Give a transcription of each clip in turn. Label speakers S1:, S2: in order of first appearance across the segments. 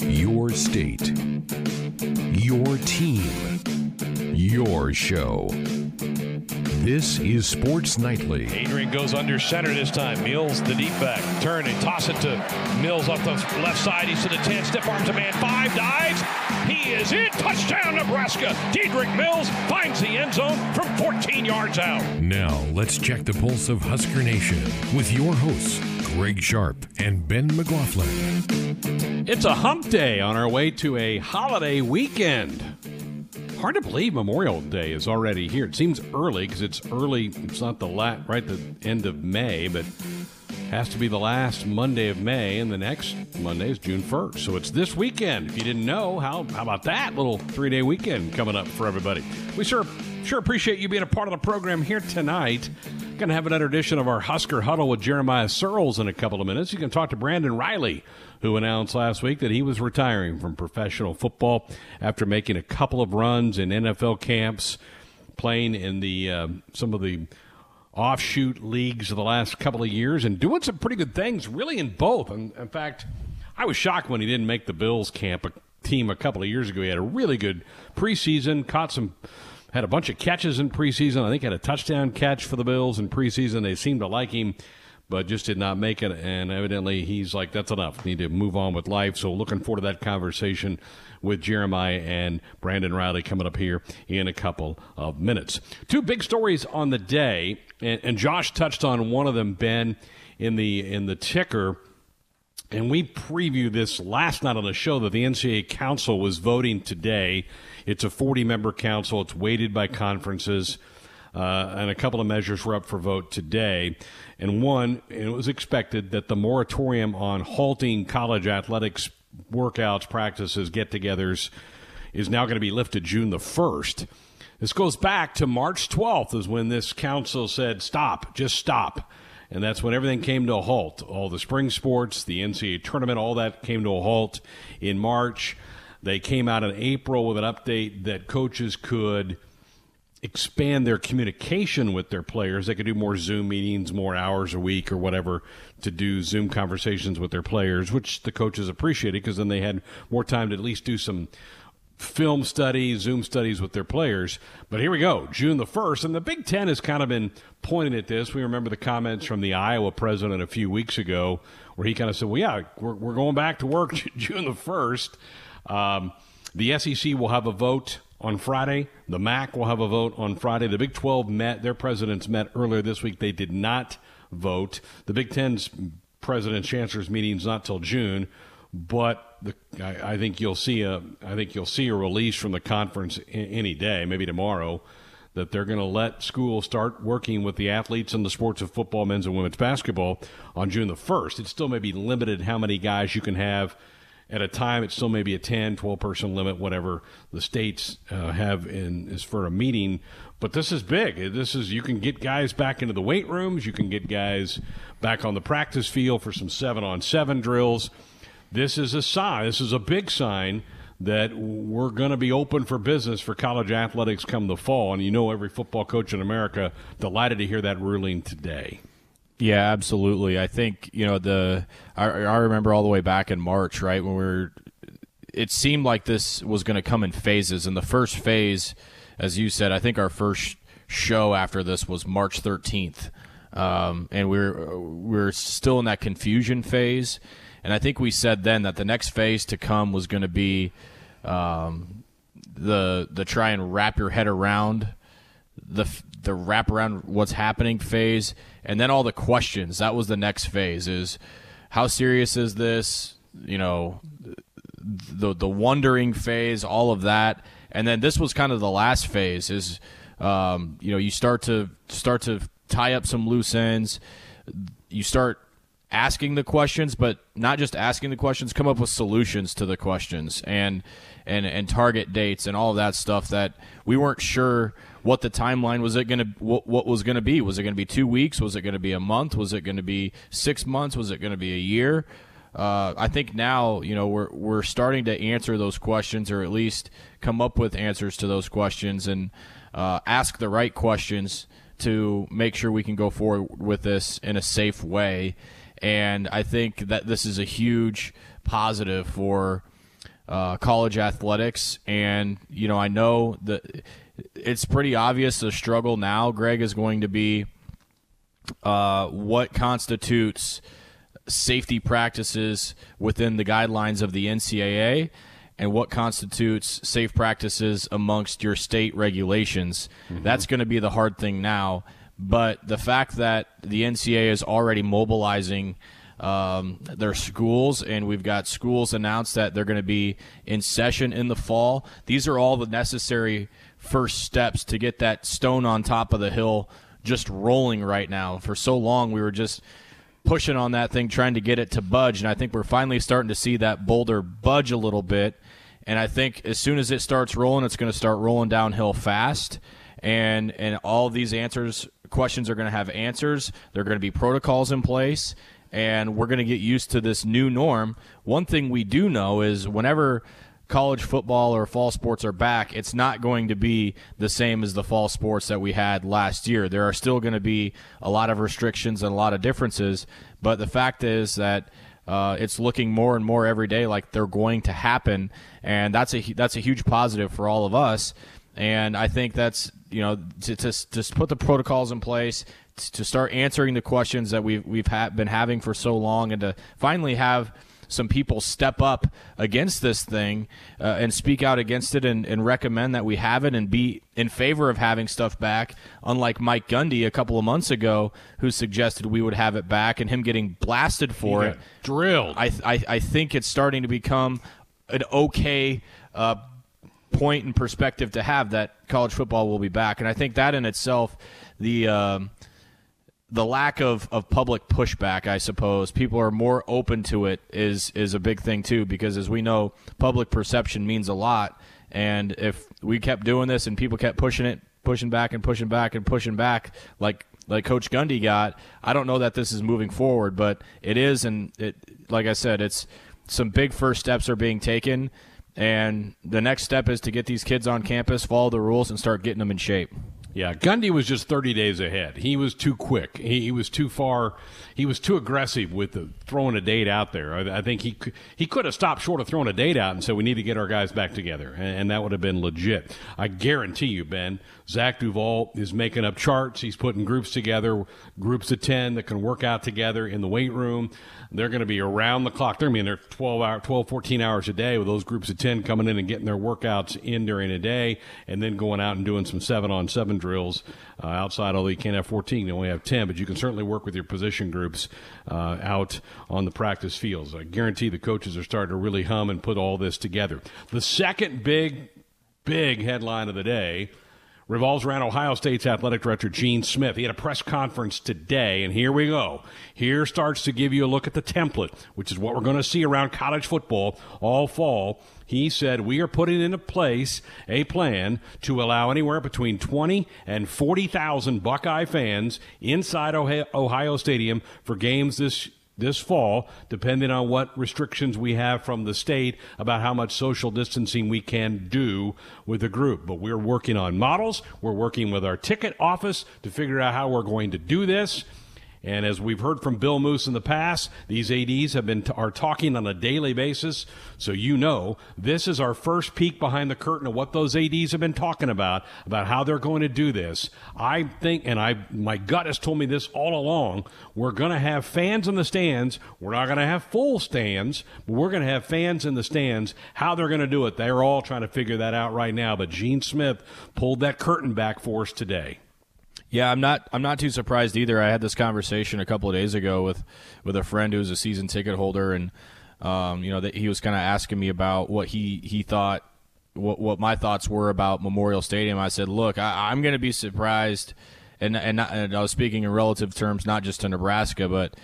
S1: Your state. Your team. Your show. This is Sports Nightly.
S2: Adrian goes under center this time. Mills, the deep back. Turn and toss it to Mills off the left side. He's to the 10. Stiff arms a man. Five dives. He is in. Touchdown, Nebraska. Dedrick Mills finds the end zone from 14 yards out.
S1: Now, let's check the pulse of Husker Nation with your hosts, Greg Sharp and Ben McLaughlin.
S3: It's a hump day on our way to a holiday weekend. Hard to believe Memorial Day is already here. It seems early because it's early. It's not the la- right the end of May, but has to be the last Monday of May, and the next Monday is June 1st. So it's this weekend. If you didn't know, how how about that little three day weekend coming up for everybody? We sure sure appreciate you being a part of the program here tonight. Going to have another edition of our Husker Huddle with Jeremiah Sirles in a couple of minutes. You can talk to Brandon Riley, who announced last week that he was retiring from professional football after making a couple of runs in NFL camps, playing in the uh, some of the offshoot leagues of the last couple of years, and doing some pretty good things, really in both. And in fact, I was shocked when he didn't make the Bills camp a team a couple of years ago. He had a really good preseason, caught some had a bunch of catches in preseason. I think had a touchdown catch for the Bills in preseason. They seemed to like him, but just did not make it. And evidently, he's like, that's enough. Need to move on with life. So, looking forward to that conversation with Jeremiah and Brandon Riley coming up here in a couple of minutes. Two big stories on the day, and, and Josh touched on one of them, Ben, in the in the ticker. And we previewed this last night on the show that the NCAA Council was voting today. It's a 40 member council, it's weighted by conferences, uh, and a couple of measures were up for vote today. And one, it was expected that the moratorium on halting college athletics workouts, practices, get togethers is now going to be lifted June the 1st. This goes back to March 12th, is when this council said, stop, just stop. And that's when everything came to a halt. All the spring sports, the NCAA tournament, all that came to a halt in March. They came out in April with an update that coaches could expand their communication with their players. They could do more Zoom meetings, more hours a week or whatever to do Zoom conversations with their players, which the coaches appreciated because then they had more time to at least do some film studies, Zoom studies with their players. But here we go, June the 1st. And the Big Ten has kind of been pointing at this. We remember the comments from the Iowa president a few weeks ago where he kind of said, well, yeah, we're, we're going back to work June the 1st. Um, the SEC will have a vote on Friday. The MAC will have a vote on Friday. The Big 12 met, their presidents met earlier this week. They did not vote. The Big Ten's president chancellor's meeting is not till June, but the, I, I, think you'll see a I think you'll see a release from the conference any day, maybe tomorrow, that they're going to let schools start working with the athletes in the sports of football, men's and women's basketball on June the 1st. It still may be limited how many guys you can have at a time, it still may be a 10, 12 person limit, whatever the states uh, have in is for a meeting. But this is big. This is you can get guys back into the weight rooms. You can get guys back on the practice field for some seven on seven drills. This is a sign. This is a big sign that we're going to be open for business for college athletics come the fall. And you know, every football coach in America delighted to hear that ruling today.
S4: Yeah, absolutely. I think you know the. I, I remember all the way back in March, right when we were. It seemed like this was going to come in phases, and the first phase, as you said, I think our first show after this was March thirteenth, um, and we're we're still in that confusion phase, and I think we said then that the next phase to come was going to be um, the the try and wrap your head around the the wrap around what's happening phase, and then all the questions. That was the next phase. Is how serious is this? You know, the the wondering phase, all of that, and then this was kind of the last phase. Is um, you know you start to start to tie up some loose ends. You start asking the questions, but not just asking the questions. Come up with solutions to the questions and and and target dates and all of that stuff that we weren't sure what the timeline was it going to what, what was going to be? Was it going to be two weeks? Was it going to be a month? Was it going to be six months? Was it going to be a year? Uh, I think now you know we're we're starting to answer those questions or at least come up with answers to those questions and uh, ask the right questions to make sure we can go forward with this in a safe way. And I think that this is a huge positive for uh, college athletics. And you know, I know that it's pretty obvious the struggle now. Greg is going to be uh, what constitutes safety practices within the guidelines of the NCAA and what constitutes safe practices amongst your state regulations. Mm-hmm. That's going to be the hard thing now. But the fact that the NCAA is already mobilizing um, their schools, and we've got schools announced that they're going to be in session in the fall, these are all the necessary first steps to get that stone on top of the hill just rolling right now. For so long, we were just pushing on that thing, trying to get it to budge. And I think we're finally starting to see that boulder budge a little bit. And I think as soon as it starts rolling, it's going to start rolling downhill fast. And and all these answers, questions are going to have answers. There are going to be protocols in place, and we're going to get used to this new norm. One thing we do know is whenever college football or fall sports are back, it's not going to be the same as the fall sports that we had last year. There are still going to be a lot of restrictions and a lot of differences, but the fact is that uh, it's looking more and more every day like they're going to happen, and that's a that's a huge positive for all of us. And I think that's you know to to, to put the protocols in place, to start answering the questions that we've we've ha- been having for so long, and to finally have some people step up against this thing uh, and speak out against it and, and, recommend that we have it and be in favor of having stuff back, unlike Mike Gundy a couple of months ago, who suggested we would have it back and him getting blasted for it.
S3: Drilled.
S4: I, I, I, think it's starting to become an okay. Uh, point and perspective to have that college football will be back, and I think that in itself, the um, the lack of, of public pushback, I suppose, people are more open to it is is a big thing too, because as we know, public perception means a lot. And if we kept doing this and people kept pushing it, pushing back and pushing back and pushing back, like like Coach Gundy got, I don't know that this is moving forward, but it is, and it like I said, it's some big first steps are being taken, and the next step is to get these kids on campus, follow the rules, and start getting them in shape.
S3: Yeah, Gundy was just 30 days ahead. He was too quick. He, he, was too far. He was too aggressive with the, throwing a date out there. I, I, think he he could have stopped short of throwing a date out and said we need to get our guys back together, and, and, that would have been legit. I guarantee you, Ben, Zach Duval is making up charts. He's putting groups together, groups of 10 that can work out together in the weight room. They're going to be around the clock. They're be in there 12, hour, 12, 14 hours a day with those groups of 10 coming in and getting their workouts in during a day and then going out and doing some seven on seven drills uh, outside, although you can't have 14, you only have 10, but you can certainly work with your position groups uh, out on the practice fields. I guarantee the coaches are starting to really hum and put all this together. The second big, big headline of the day revolves around Ohio State's athletic director, Gene Smith. He had a press conference today, and here we go. Here starts to give you a look at the template, which is what we're going to see around college football all fall. He said, We are putting into place a plan to allow anywhere between 20 and 40,000 Buckeye fans inside Ohio Stadium for games this this fall, depending on what restrictions we have from the state about how much social distancing we can do with the group. But we're working on models. We're working with our ticket office to figure out how we're going to do this. And as we've heard from Bill Moos in the past, these ADs have been t- are talking on a daily basis. So you know, this is our first peek behind the curtain of what those ADs have been talking about about how they're going to do this. I think, and I my gut has told me this all along. We're going to have fans in the stands. We're not going to have full stands, but we're going to have fans in the stands. How they're going to do it, they're all trying to figure that out right now. But Gene Smith pulled that curtain back for us today.
S4: Yeah, I'm not. I'm not too surprised either. I had this conversation a couple of days ago with with a friend who's a season ticket holder, and um, you know that he was kind of asking me about what he he thought, what what my thoughts were about Memorial Stadium. I said, look, I, am going to be surprised, and and, not, and I was speaking in relative terms, not just to Nebraska, but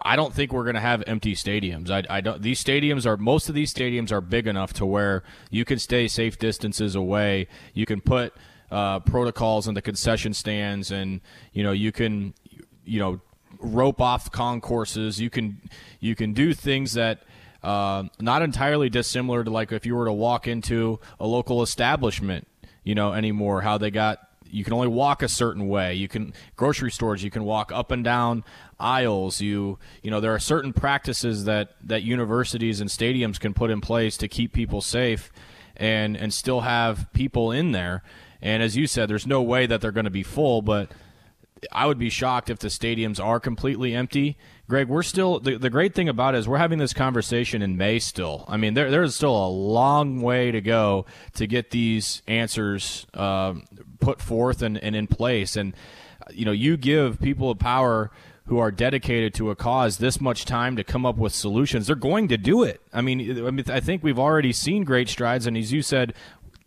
S4: I don't think we're going to have empty stadiums. I, I, don't. These stadiums are most of these stadiums are big enough to where you can stay safe distances away. You can put uh, protocols in the concession stands, and you know you can you know rope off concourses. You can you can do things that. Uh, not entirely dissimilar to like if you were to walk into a local establishment, you know, anymore. How they got you can only walk a certain way. You can grocery stores, you can walk up and down aisles. You you know there are certain practices that that universities and stadiums can put in place to keep people safe and and still have people in there. And as you said, there's no way that they're going to be full, but I would be shocked if the stadiums are completely empty. Greg, we're still the, the great thing about it is we're having this conversation in May still. I mean, there there's still a long way to go to get these answers uh, put forth and, and in place. And you know, you give people of power who are dedicated to a cause this much time to come up with solutions, they're going to do it. I mean, I mean, I think we've already seen great strides, and as you said,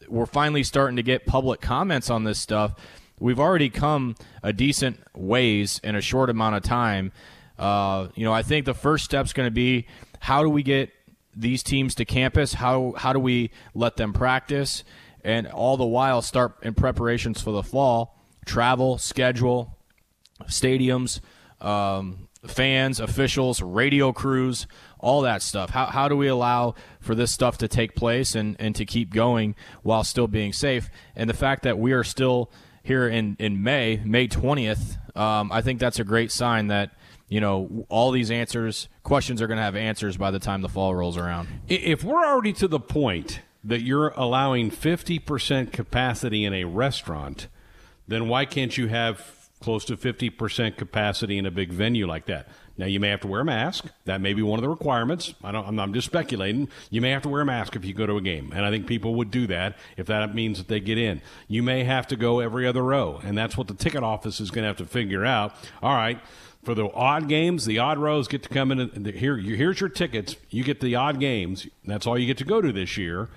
S4: we're finally starting to get public comments on this stuff. We've already come a decent ways in a short amount of time. Uh, you know, I think the first step's going to be how do we get these teams to campus? How how do we let them practice? And all the while start in preparations for the fall, travel, schedule, stadiums, um, fans, officials, radio crews, all that stuff. How, how do we allow for this stuff to take place and, and to keep going while still being safe? And the fact that we are still here in, in May, May 20th, um, I think that's a great sign that, you know, all these answers, questions are going to have answers by the time the fall rolls around.
S3: If we're already to the point that you're allowing 50% capacity in a restaurant, then why can't you have close to 50% capacity in a big venue like that. Now, you may have to wear a mask. That may be one of the requirements. I don't, I'm, I'm just speculating. You may have to wear a mask if you go to a game. And I think people would do that if that means that they get in. You may have to go every other row. And that's what the ticket office is going to have to figure out. All right for the odd games, the odd rows get to come in. And here, here's your tickets. You get the odd games. That's all you get to go to this year.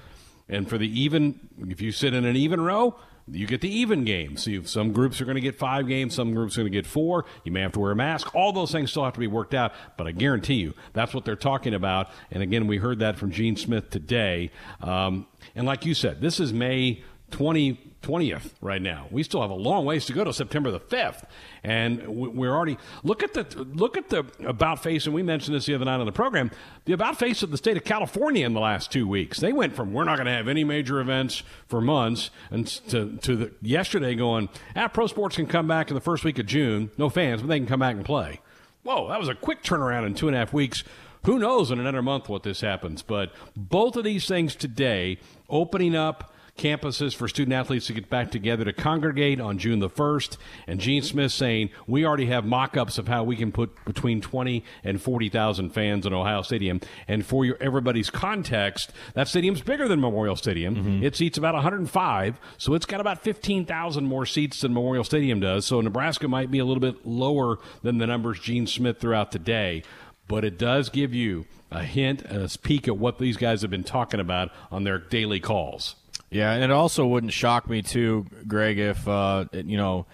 S3: And for the even, if you sit in an even row, you get the even games. So some groups are going to get five games, some groups are going to get four. You may have to wear a mask. All those things still have to be worked out, but I guarantee you that's what they're talking about. And again, we heard that from Gene Smith today. Um, and like you said, this is May 20, 20th right now. We still have a long ways to go to September the 5th. And we're already look at the look at the about face and we mentioned this the other night on the program. The about face of the state of California in the last 2 weeks. They went from we're not going to have any major events for months and to to the, yesterday going, "Ah, pro sports can come back in the first week of June. No fans, but they can come back and play." Whoa, that was a quick turnaround in two and a half weeks. Who knows in another month what this happens? But both of these things today, opening up campuses for student athletes to get back together to congregate on June the 1st. And Gene Smith saying, we already have mock ups of how we can put between 20 and 40,000 fans in Ohio Stadium. And for your everybody's context, that stadium's bigger than Memorial Stadium. Mm-hmm. It seats about 105, so it's got about 15,000 more seats than Memorial Stadium does. So Nebraska might be a little bit lower than the numbers Gene Smith threw out today but it does give you a hint, and a peek at what these guys have been talking about on their daily calls.
S4: Yeah, and it also wouldn't shock me too, Greg, if uh, you know,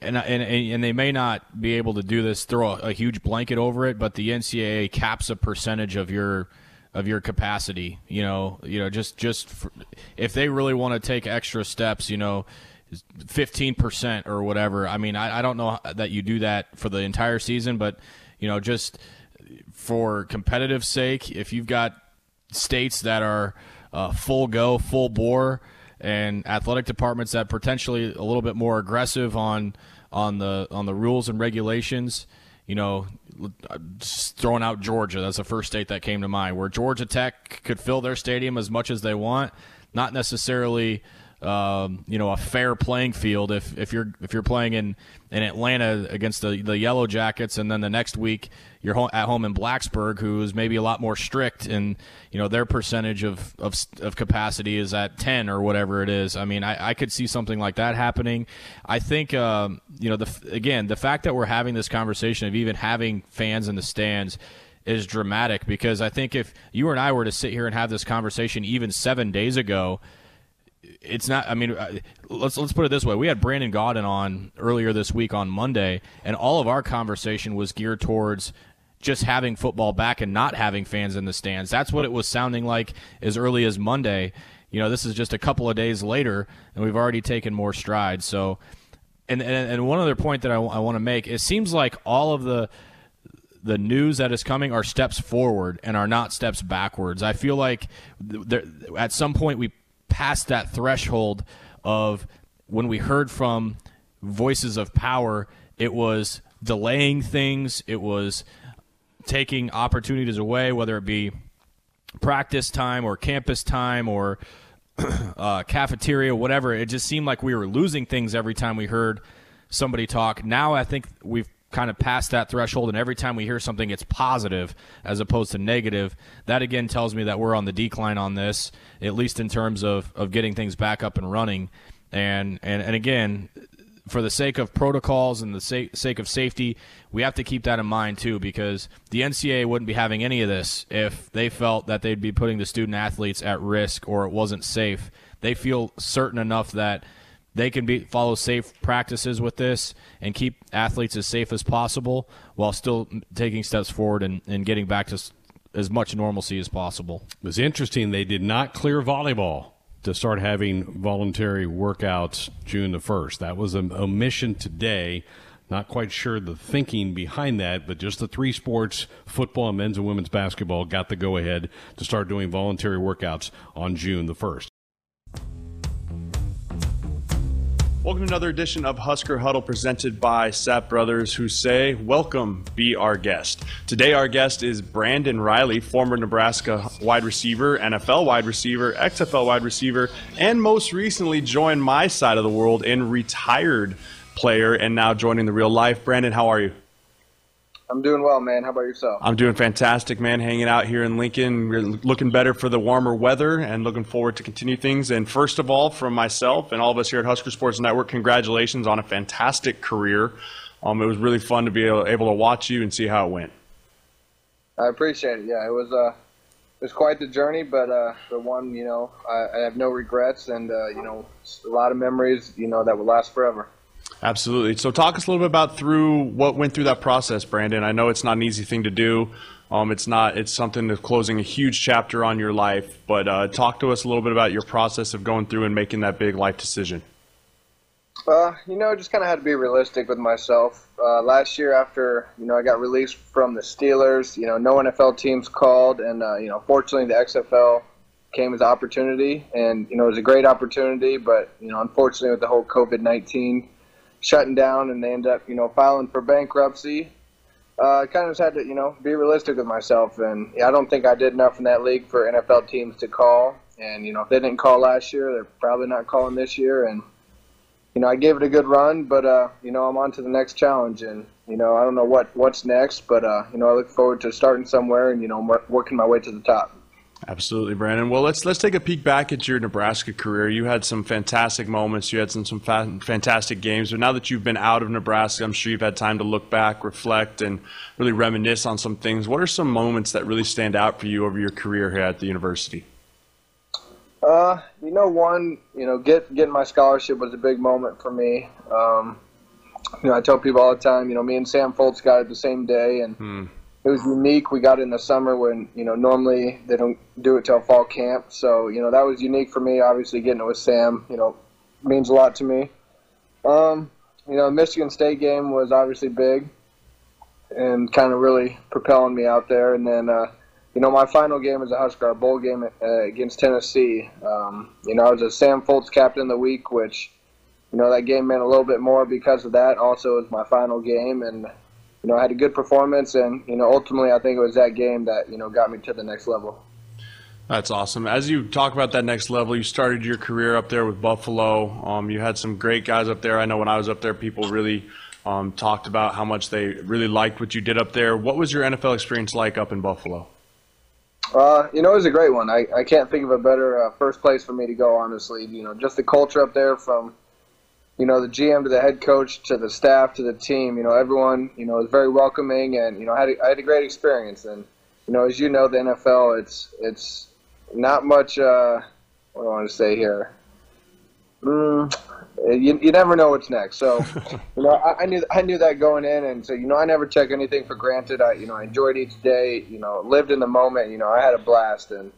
S4: and, and and they may not be able to do this, throw a, a huge blanket over it, but the NCAA caps a percentage of your of your capacity. You know, you know, just just for, if they really want to take extra steps, you know. 15% or whatever. I mean, I, I don't know that you do that for the entire season, but, you know, just for competitive sake, if you've got states that are uh, full go, full bore, and athletic departments that potentially a little bit more aggressive on on the on the rules and regulations. You know, just throwing out Georgia. That's the first state that came to mind, where Georgia Tech could fill their stadium as much as they want, not necessarily um, you know a fair playing field if, if you're if you're playing in, in Atlanta against the, the Yellow Jackets and then the next week you're home, at home in Blacksburg who is maybe a lot more strict and you know their percentage of, of, of capacity is at 10 or whatever it is I mean I, I could see something like that happening I think um, you know the again the fact that we're having this conversation of even having fans in the stands is dramatic because I think if you and I were to sit here and have this conversation even seven days ago it's not. I mean, uh, let's let's put it this way: we had Brandon Gaudin on earlier this week on Monday, and all of our conversation was geared towards just having football back and not having fans in the stands. That's what it was sounding like as early as Monday. You know, this is just a couple of days later, and we've already taken more strides. So, and and, and one other point that I, I want to make: it seems like all of the the news that is coming are steps forward and are not steps backwards. I feel like at some point we passed that threshold of when we heard from voices of power, it was delaying things, it was taking opportunities away, whether it be practice time or campus time or uh, cafeteria, whatever. It just seemed like we were losing things every time we heard somebody talk. Now I think we've kind of passed that threshold, and every time we hear something, it's positive as opposed to negative. That again tells me that we're on the decline on this, at least in terms of, of getting things back up and running. And, and, and again, for the sake of protocols and the sake of safety, we have to keep that in mind too, because the NCAA wouldn't be having any of this if they felt that they'd be putting the student athletes at risk or it wasn't safe. They feel certain enough that they can be follow safe practices with this and keep athletes as safe as possible while still taking steps forward and, and getting back to as much normalcy as possible.
S3: It was interesting. They did not clear volleyball to start having voluntary workouts June the 1st. That was an omission today. Not quite sure the thinking behind that, but just the three sports, football men's and women's basketball, got the go ahead to start doing voluntary workouts on June the 1st.
S5: Welcome to another edition of Husker Huddle presented by Sapp Brothers who say, Welcome, be our guest. Today, our guest is Brandon Riley, former Nebraska wide receiver, NFL wide receiver, XFL wide receiver, and most recently joined my side of the world in retired player and now joining the real life. Brandon, how are you?
S6: I'm doing well, man. How about yourself?
S5: I'm doing fantastic, man. Hanging out here in Lincoln. We're looking better for the warmer weather and looking forward to continue things. And first of all, from myself and all of us here at Husker Sports Network, congratulations on a fantastic career. Um, it was really fun to be able, able to watch you and see how it went.
S6: I appreciate it. Yeah, it was uh, it was quite the journey, but uh, the one, you know, I, I have no regrets, and uh, you know, a lot of memories, you know, that will last forever.
S5: Absolutely. So, talk us a little bit about through what went through that process, Brandon. I know it's not an easy thing to do. Um, it's not. It's something that's closing a huge chapter on your life. But uh, talk to us a little bit about your process of going through and making that big life decision.
S6: Uh, you know, I just kind of had to be realistic with myself. Uh, last year, after you know I got released from the Steelers, you know, no NFL teams called, and uh, you know, fortunately, the XFL came as opportunity, and you know, it was a great opportunity. But you know, unfortunately, with the whole COVID nineteen shutting down and they end up, you know, filing for bankruptcy. Uh, I kind of just had to, you know, be realistic with myself, and yeah, I don't think I did enough in that league for NFL teams to call. And you know, if they didn't call last year, they're probably not calling this year. And you know, I gave it a good run, but uh, you know, I'm on to the next challenge, and you know, I don't know what what's next, but uh, you know, I look forward to starting somewhere and you know, working my way to the top.
S5: Absolutely, Brandon. Well, let's let's take a peek back at your Nebraska career. You had some fantastic moments. You had some some fa- fantastic games. But now that you've been out of Nebraska, I'm sure you've had time to look back, reflect, and really reminisce on some things. What are some moments that really stand out for you over your career here at the university?
S6: Uh, you know, one, you know, get getting my scholarship was a big moment for me. Um, you know, I tell people all the time, you know, me and Sam Foltz got it the same day, and. Hmm it was unique. We got it in the summer when you know normally they don't do it till fall camp. So you know that was unique for me. Obviously, getting it with Sam, you know, means a lot to me. Um, you know, Michigan State game was obviously big, and kind of really propelling me out there. And then, uh, you know, my final game was a Husker bowl game uh, against Tennessee. Um, you know, I was a Sam Foltz captain of the week, which you know that game meant a little bit more because of that. Also, it was my final game, and you know, I had a good performance, and you know, ultimately, I think it was that game that you know got me to the next level.
S5: That's awesome. As you talk about that next level, you started your career up there with Buffalo. Um, you had some great guys up there. I know when I was up there, people really um, talked about how much they really liked what you did up there. What was your NFL experience like up in Buffalo?
S6: Uh, you know, it was a great one. I, I can't think of a better uh, first place for me to go, honestly. You know, just the culture up there from you know, the GM to the head coach to the staff to the team, you know, everyone, you know, was very welcoming and, you know, I had a, I had a great experience. And, you know, as you know, the NFL, it's, it's not much, uh, what do I want to say here? Mm, you, you never know what's next. So, you know, I, I, knew I knew that going in, and so you know, I never took anything for granted. I you know, I enjoyed each day. You know, lived in the moment. You know, I had a blast, and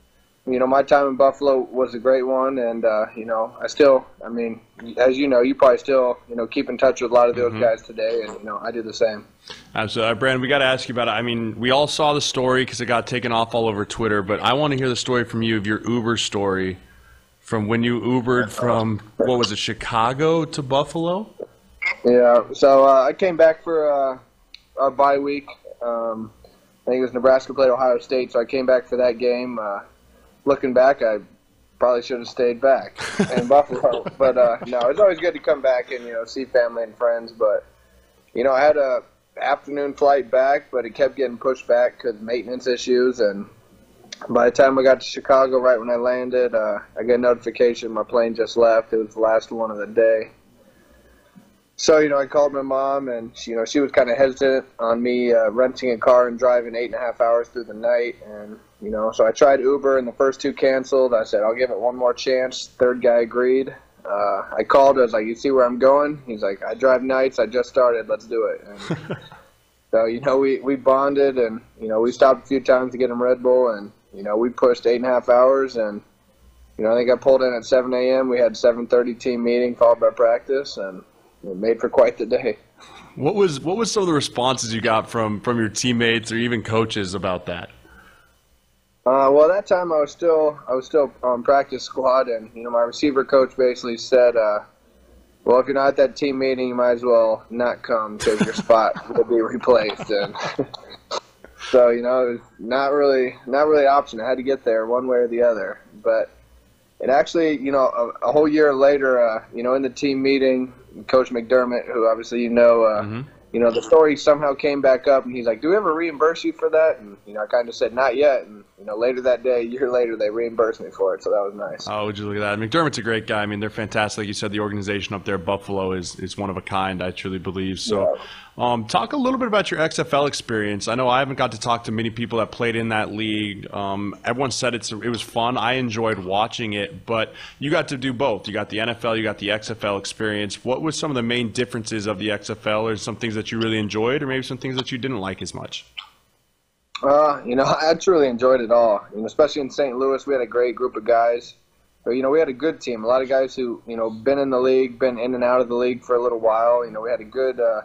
S6: you know, my time in Buffalo was a great one, and uh, you know, I still, I mean, as you know, you probably still, you know, keep in touch with a lot of those mm-hmm. guys today, and you know, I do the same.
S5: Absolutely, uh, Brandon. We got to ask you about it. I mean, we all saw the story because it got taken off all over Twitter, but I want to hear the story from you of your Uber story from when you Ubered from what was it, Chicago to Buffalo?
S6: Yeah. So uh, I came back for uh, our bye week. Um, I think it was Nebraska played Ohio State, so I came back for that game. Looking back, I probably should have stayed back in Buffalo, but uh, no, it's always good to come back and you know see family and friends. But you know, I had a afternoon flight back, but it kept getting pushed back because maintenance issues. And by the time I got to Chicago, right when I landed, uh, I got a notification my plane just left. It was the last one of the day. So you know, I called my mom, and she, you know she was kind of hesitant on me uh, renting a car and driving eight and a half hours through the night, and you know, so I tried Uber, and the first two canceled. I said I'll give it one more chance. Third guy agreed. Uh, I called. I was like, "You see where I'm going?" He's like, "I drive nights. I just started. Let's do it." And so you know, we we bonded, and you know, we stopped a few times to get him Red Bull, and you know, we pushed eight and a half hours, and you know, I think I pulled in at 7 a.m. We had 7:30 team meeting followed by practice, and it made for quite the day.
S5: What was what was some of the responses you got from from your teammates or even coaches about that?
S6: Uh, well, that time I was still I was still on practice squad, and you know my receiver coach basically said, uh, "Well, if you're not at that team meeting, you might as well not come because your spot will be replaced." And so you know, it was not really not really an option. I had to get there one way or the other. But it actually, you know, a, a whole year later, uh, you know, in the team meeting, Coach McDermott, who obviously you know, uh, mm-hmm. You know, the story somehow came back up, and he's like, "Do we ever reimburse you for that?" And you know, I kind of said, "Not yet." And you know, later that day, a year later, they reimbursed me for it, so that was nice.
S5: Oh, would you look at that? McDermott's a great guy. I mean, they're fantastic. Like you said, the organization up there, Buffalo, is is one of a kind. I truly believe. So, yeah. Um, talk a little bit about your XFL experience. I know I haven't got to talk to many people that played in that league. Um, everyone said it's it was fun. I enjoyed watching it, but you got to do both. You got the NFL, you got the XFL experience. What was some of the main differences of the XFL, or some things that you really enjoyed, or maybe some things that you didn't like as much?
S6: Uh, you know, I truly enjoyed it all. You know, especially in St. Louis, we had a great group of guys. But, you know, we had a good team. A lot of guys who, you know, been in the league, been in and out of the league for a little while. You know, we had a good uh,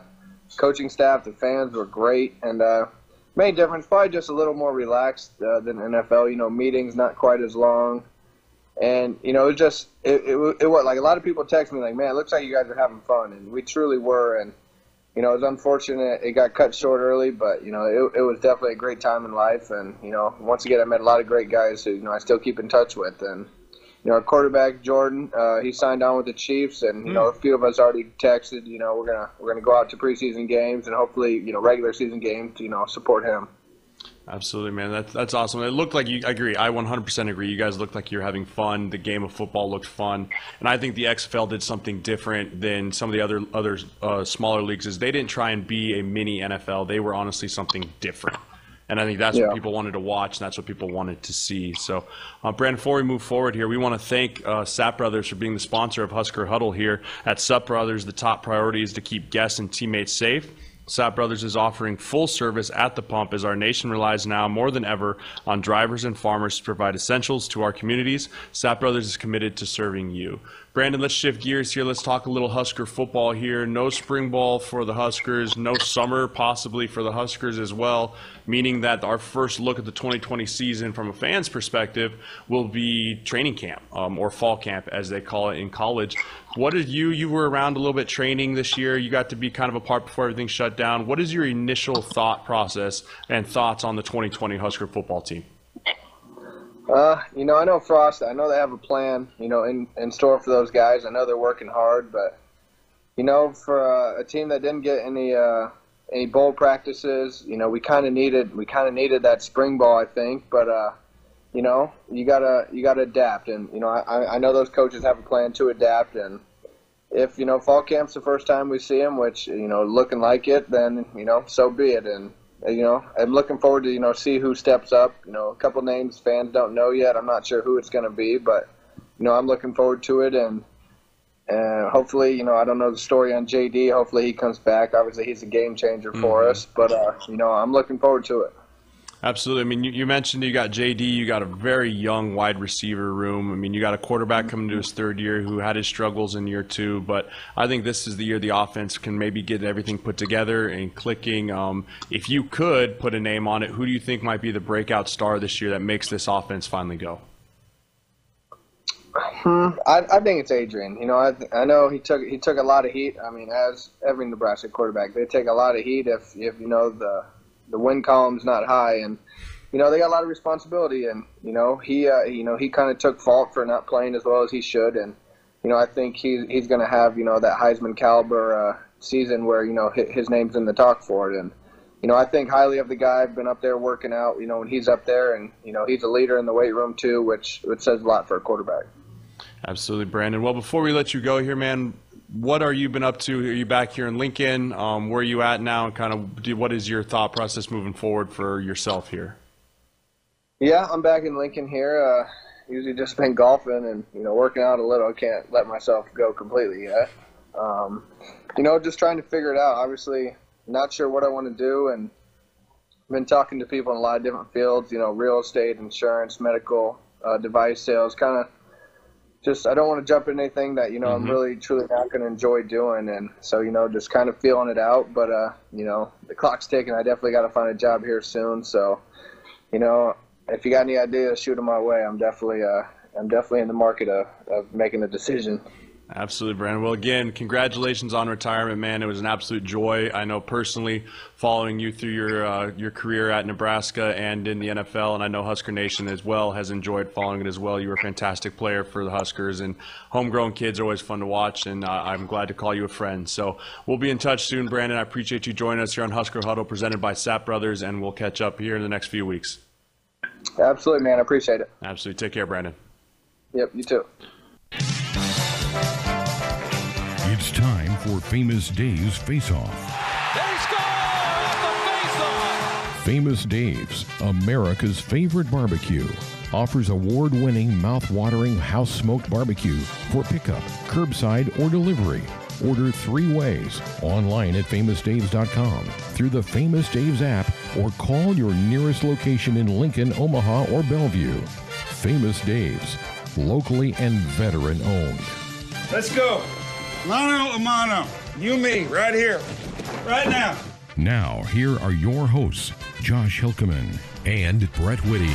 S6: coaching staff. The fans were great, and uh, main difference probably just a little more relaxed uh, than NFL. You know, meetings not quite as long, and you know, it just it, it, it was like a lot of people text me like, "Man, it looks like you guys are having fun," and we truly were. And you know, it was unfortunate it got cut short early, but you know, it, it was definitely a great time in life. And you know, once again, I met a lot of great guys who you know I still keep in touch with. And you know, our quarterback Jordan, uh, he signed on with the Chiefs, and you know, a few of us already texted. You know, we're gonna we're gonna go out to preseason games and hopefully you know regular season games to you know support him.
S5: Absolutely, man. That's that's awesome. It looked like you. I agree. I 100% agree. You guys looked like you're having fun. The game of football looked fun, and I think the XFL did something different than some of the other other uh, smaller leagues. Is they didn't try and be a mini NFL. They were honestly something different. And I think that's yeah. what people wanted to watch, and that's what people wanted to see. So, uh, Brandon, before we move forward here, we want to thank uh, Sapp Brothers for being the sponsor of Husker Huddle here. At Sapp Brothers, the top priority is to keep guests and teammates safe. Sapp Brothers is offering full service at the pump as our nation relies now more than ever on drivers and farmers to provide essentials to our communities. Sapp Brothers is committed to serving you. Brandon, let's shift gears here. Let's talk a little Husker football here. No spring ball for the Huskers, no summer possibly for the Huskers as well, meaning that our first look at the 2020 season from a fan's perspective will be training camp um, or fall camp, as they call it in college. What did you, you were around a little bit training this year. You got to be kind of a part before everything shut down. What is your initial thought process and thoughts on the 2020 Husker football team?
S6: Uh, you know, I know Frost. I know they have a plan, you know, in, in store for those guys. I know they're working hard, but you know, for uh, a team that didn't get any uh, any bowl practices, you know, we kind of needed we kind of needed that spring ball, I think. But uh, you know, you gotta you gotta adapt, and you know, I I know those coaches have a plan to adapt, and if you know fall camp's the first time we see them, which you know looking like it, then you know so be it, and you know, I'm looking forward to you know see who steps up. You know, a couple names fans don't know yet. I'm not sure who it's going to be, but you know, I'm looking forward to it, and and hopefully, you know, I don't know the story on JD. Hopefully, he comes back. Obviously, he's a game changer for mm-hmm. us, but uh, you know, I'm looking forward to it.
S5: Absolutely. I mean, you, you, mentioned you got JD, you got a very young wide receiver room. I mean, you got a quarterback coming to his third year who had his struggles in year two, but I think this is the year the offense can maybe get everything put together and clicking. Um, if you could put a name on it, who do you think might be the breakout star this year that makes this offense finally go?
S6: Hmm, I, I think it's Adrian. You know, I, I know he took he took a lot of heat. I mean, as every Nebraska quarterback, they take a lot of heat if if you know the the win column's not high, and you know they got a lot of responsibility. And you know he uh, you know he kind of took fault for not playing as well as he should. And you know I think he he's going to have you know that Heisman caliber uh, season where you know his name's in the talk for it. And you know I think highly of the guy. I've been up there working out. You know when he's up there, and you know he's a leader in the weight room too, which which says a lot for a quarterback.
S5: Absolutely, Brandon. Well, before we let you go here, man, what are you been up to? Are you back here in Lincoln? Um, where are you at now? And kind of, do, what is your thought process moving forward for yourself here?
S6: Yeah, I'm back in Lincoln here. Uh, usually just been golfing and you know working out a little. I can't let myself go completely yet. Um, you know, just trying to figure it out. Obviously, not sure what I want to do, and been talking to people in a lot of different fields. You know, real estate, insurance, medical, uh, device sales, kind of just I don't want to jump in anything that you know mm-hmm. I'm really truly not going to enjoy doing, and so you know just kind of feeling it out. But uh, you know the clock's ticking. I definitely got to find a job here soon. So you know if you got any ideas, shoot them my way. I'm definitely uh, I'm definitely in the market of, of making a decision.
S5: Absolutely, Brandon. Well, again, congratulations on retirement, man. It was an absolute joy. I know personally, following you through your uh, your career at Nebraska and in the NFL, and I know Husker Nation as well has enjoyed following it as well. You were a fantastic player for the Huskers, and homegrown kids are always fun to watch. And uh, I'm glad to call you a friend. So we'll be in touch soon, Brandon. I appreciate you joining us here on Husker Huddle, presented by Sapp Brothers, and we'll catch up here in the next few weeks.
S6: Absolutely, man. I appreciate it.
S5: Absolutely. Take care, Brandon.
S6: Yep. You too.
S1: It's time for Famous Dave's Face Off.
S2: They score the face off.
S1: Famous Dave's, America's favorite barbecue, offers award winning, mouth-watering house smoked barbecue for pickup, curbside, or delivery. Order three ways online at famousdaves.com, through the Famous Dave's app, or call your nearest location in Lincoln, Omaha, or Bellevue. Famous Dave's, locally and veteran owned.
S7: Let's go. Mano a mano. You, me, right here. Right now.
S1: Now, here are your hosts, Josh Hilkeman and Brett Whitty.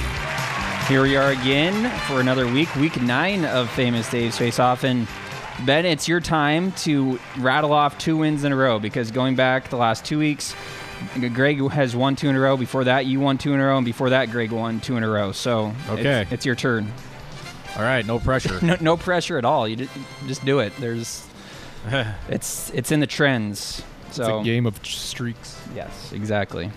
S8: Here we are again for another week, week nine of Famous Dave's Face Off. And Ben, it's your time to rattle off two wins in a row because going back the last two weeks, Greg has won two in a row. Before that, you won two in a row, and before that, Greg won two in a row. So
S4: okay,
S8: it's, it's your turn.
S4: All right, no pressure.
S8: no, no pressure at all. You just do it. There's it's it's in the trends. So
S3: it's a game of streaks.
S8: Yes, exactly.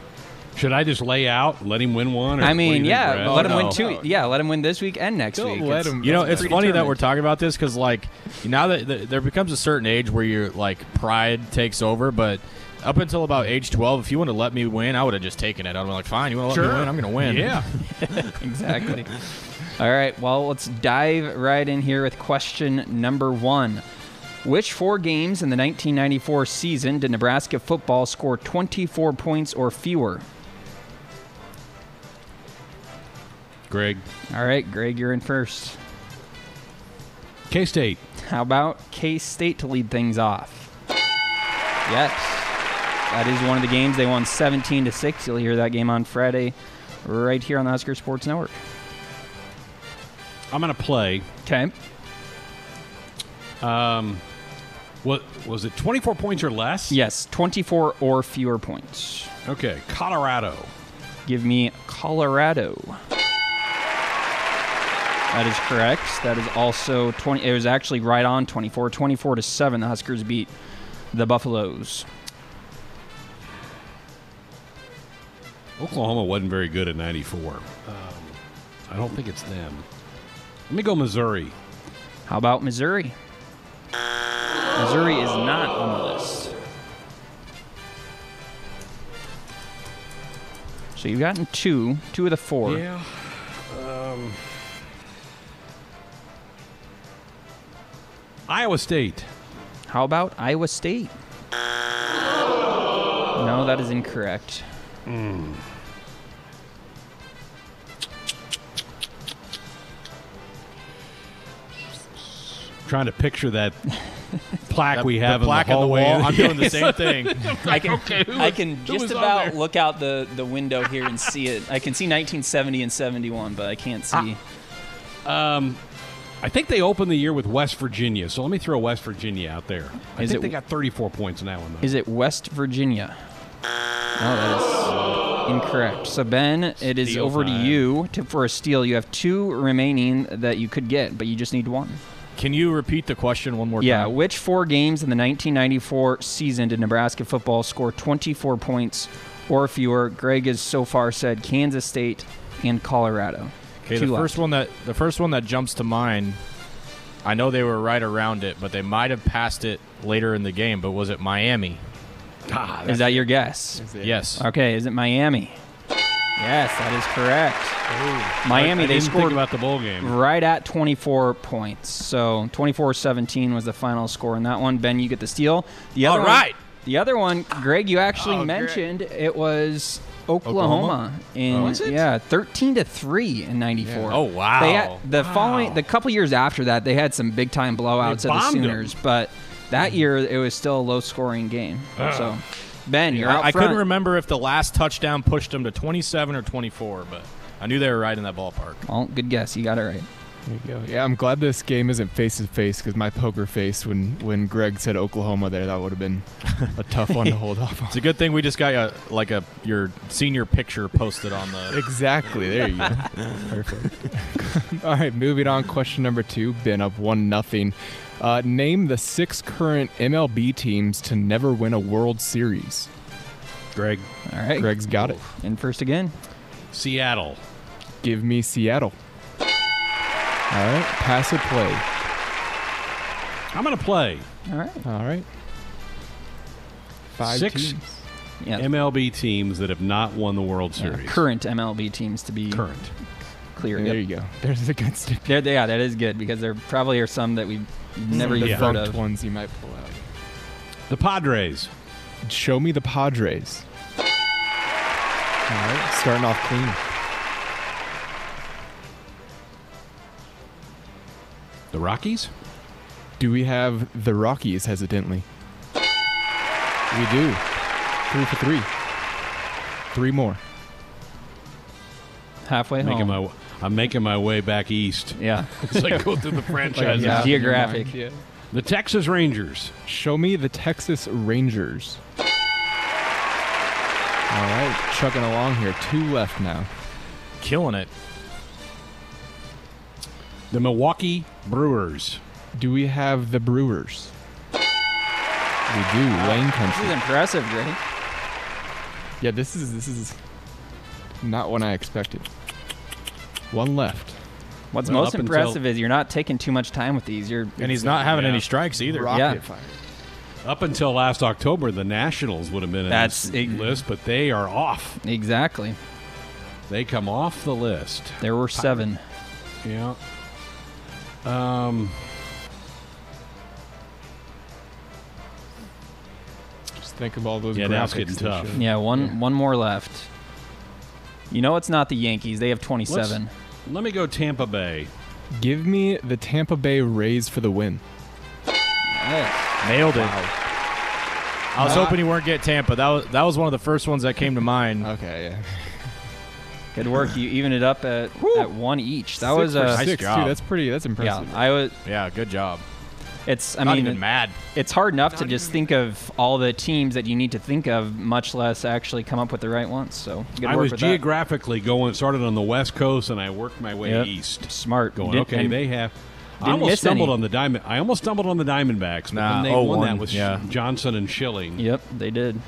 S3: Should I just lay out, let him win one?
S8: I mean, yeah, think, let him oh, no. win two. Yeah, let him win this week and next
S3: Don't
S8: week.
S3: Let him.
S4: You know, it's funny that we're talking about this because, like, now that the, there becomes a certain age where your like pride takes over, but up until about age 12, if you want to let me win, I would have just taken it. I'd be like, fine, you want to let
S3: sure.
S4: me win? I'm going to win.
S3: Yeah,
S8: exactly. All right, well, let's dive right in here with question number one. Which four games in the 1994 season did Nebraska football score 24 points or fewer?
S3: Greg.
S8: All right, Greg, you're in first.
S3: K State.
S8: How about K State to lead things off? Yes. That is one of the games they won 17 to 6. You'll hear that game on Friday right here on the Husker Sports Network.
S3: I'm going to play.
S8: Okay.
S3: Um, what was it? 24 points or less?
S8: Yes, 24 or fewer points.
S3: Okay, Colorado.
S8: Give me Colorado. That is correct. That is also 20 it was actually right on 24 24 to 7 the Huskers beat the Buffaloes.
S3: Oklahoma wasn't very good at 94. Um, I don't think it's them. Let me go Missouri.
S8: How about Missouri? Missouri is not on the list. So you've gotten two, two of the four.
S3: Yeah. Um, Iowa State.
S8: How about Iowa State? No, that is incorrect.
S3: Mm. Trying to picture that plaque
S4: That-
S3: we have
S4: the plaque
S3: in the
S4: on the
S3: hallway.
S4: wall. I'm doing the same thing.
S8: I can,
S3: okay, who
S8: I can
S3: who
S8: just
S3: was
S8: about look out the, the window here and see it. I can see 1970 and 71, but I can't see.
S3: Um, I think they opened the year with West Virginia, so let me throw West Virginia out there. I
S8: Is
S3: think
S8: it-
S3: they got 34 points in that one. Though.
S8: Is it West Virginia? No, that is incorrect. So Ben, it is
S3: Steal
S8: over to you to, for a steal. You have two remaining that you could get, but you just need one.
S4: Can you repeat the question one more
S8: Yeah,
S4: time? Yeah.
S8: Which four games in the 1994 season did Nebraska football score 24 points or fewer? Greg has so far said Kansas State and Colorado.
S4: Okay,
S8: Two
S4: the
S8: left.
S4: first one that the first one that jumps to mind. I know they were right around it, but they might have passed it later in the game. But was it Miami?
S3: Ah,
S8: Is that your guess?
S4: Yes.
S8: Okay, is it Miami? Yes, that is correct. Oh, Miami,
S3: I
S8: they
S3: didn't
S8: scored
S3: think about the bowl game.
S8: right at 24 points. So 24-17 was the final score in that one. Ben, you get the steal. The other
S4: All
S8: one- the other one, Greg, you actually
S4: Oh, Greg.
S8: mentioned it was Oklahoma, in
S4: Oh,
S8: yeah 13 to 3 in 94
S4: Oh, wow.
S8: they had, the following the couple years after that they had some big time blowouts
S3: They
S8: of the sooners but that year it was still a low scoring game oh. so ben you're out
S4: I, I couldn't remember if the last touchdown pushed them to 27 or 24, but I knew they were right in that ballpark.
S8: well good guess you got it right
S9: There you go. Yeah, I'm glad this game isn't face to face because my poker face when when Greg said Oklahoma there, that would have been a tough one to hold off on.
S4: It's a good thing we just got a, like a your senior picture posted on the.
S9: Exactly. There you go. Perfect. All right, moving on. Question number two. Been up one nothing. Uh, name the six current MLB teams to never win a World Series.
S3: Greg,
S8: all right
S9: Greg's got it.
S8: in first again
S3: Seattle.
S9: Give me Seattle. All right, pass or play.
S3: I'm going to play
S8: all right
S9: All right. Five
S3: Six
S9: teams.
S8: yeah
S3: MLB teams that have not won the World
S8: yeah,
S3: Series.
S8: current MLB teams to be
S3: Current.
S8: clear
S9: There
S8: Yep.
S9: you go. There's a good stip.
S8: There, yeah, that is good because there probably are some that we've never
S9: the
S8: even heard of.
S9: ones you might pull out.
S3: The Padres.
S9: Show me the Padres. All right, starting off clean.
S3: The Rockies.
S9: Do we have the Rockies hesitantly? We do. Three for three. Three more.
S8: Halfway
S3: Making
S8: home.
S3: my, I'm making my way back east.
S8: yeah.
S3: As I go through the franchise.
S8: Yeah. Geographic.
S9: Yeah.
S3: The Texas Rangers.
S9: Show me the Texas Rangers. All right, chugging along here. Two left now.
S4: Killing it.
S3: The Milwaukee Brewers.
S9: Do we have the Brewers? We do. Lane Country.
S8: This is impressive, Greg.
S9: Yeah, this is this is not what I expected. One left.
S8: What's
S3: Well,
S8: most
S3: up until-
S8: impressive is you're not taking too much time with these. You're
S4: And he's not having
S3: Yeah.
S4: any strikes either.
S9: Rocket
S8: Yeah.
S9: fire.
S3: Up until last October, the Nationals would have been in
S8: That's
S3: this
S8: ex-
S3: list, but they are off.
S8: exactly.
S3: They come off the list.
S8: There were seven.
S3: Yeah. Um,
S9: Just think of all those
S3: Yeah, now it's getting
S9: they
S3: tough.
S9: showed.
S8: Yeah, one one more left. You know it's not the Yankees. They have 27.
S3: let me go Tampa Bay.
S9: Give me the Tampa Bay Rays for the win.
S8: Yes.
S4: Nailed it. I was hoping you weren't get Tampa. That was that was one of the first ones that came to mind.
S9: Okay, yeah.
S8: Good work. You even it up at, at one each. That
S9: Six
S8: was
S9: for uh,
S8: a
S4: Nice
S9: six,
S4: job.
S9: too. That's pretty. That's impressive.
S8: yeah.
S9: impressive.
S8: I was.
S4: Yeah, good job.
S8: It's. I
S4: Not
S8: mean,
S4: even mad.
S8: it's hard enough to just think of all the teams that you need to think of, much less actually come up with the right ones. So good
S3: I
S8: work
S3: was
S8: with that.
S3: geographically going, started on the West Coast, and I worked my way
S8: Yep.
S3: east.
S8: Smart.
S3: Going,
S8: Didn't-
S3: okay, they have. I almost stumbled
S8: any.
S3: on the diamond. I almost stumbled on the Diamondbacks, but
S4: Nah,
S3: then they
S4: oh,
S3: won that with
S4: yeah.
S3: Johnson and Schilling.
S8: Yep, they did.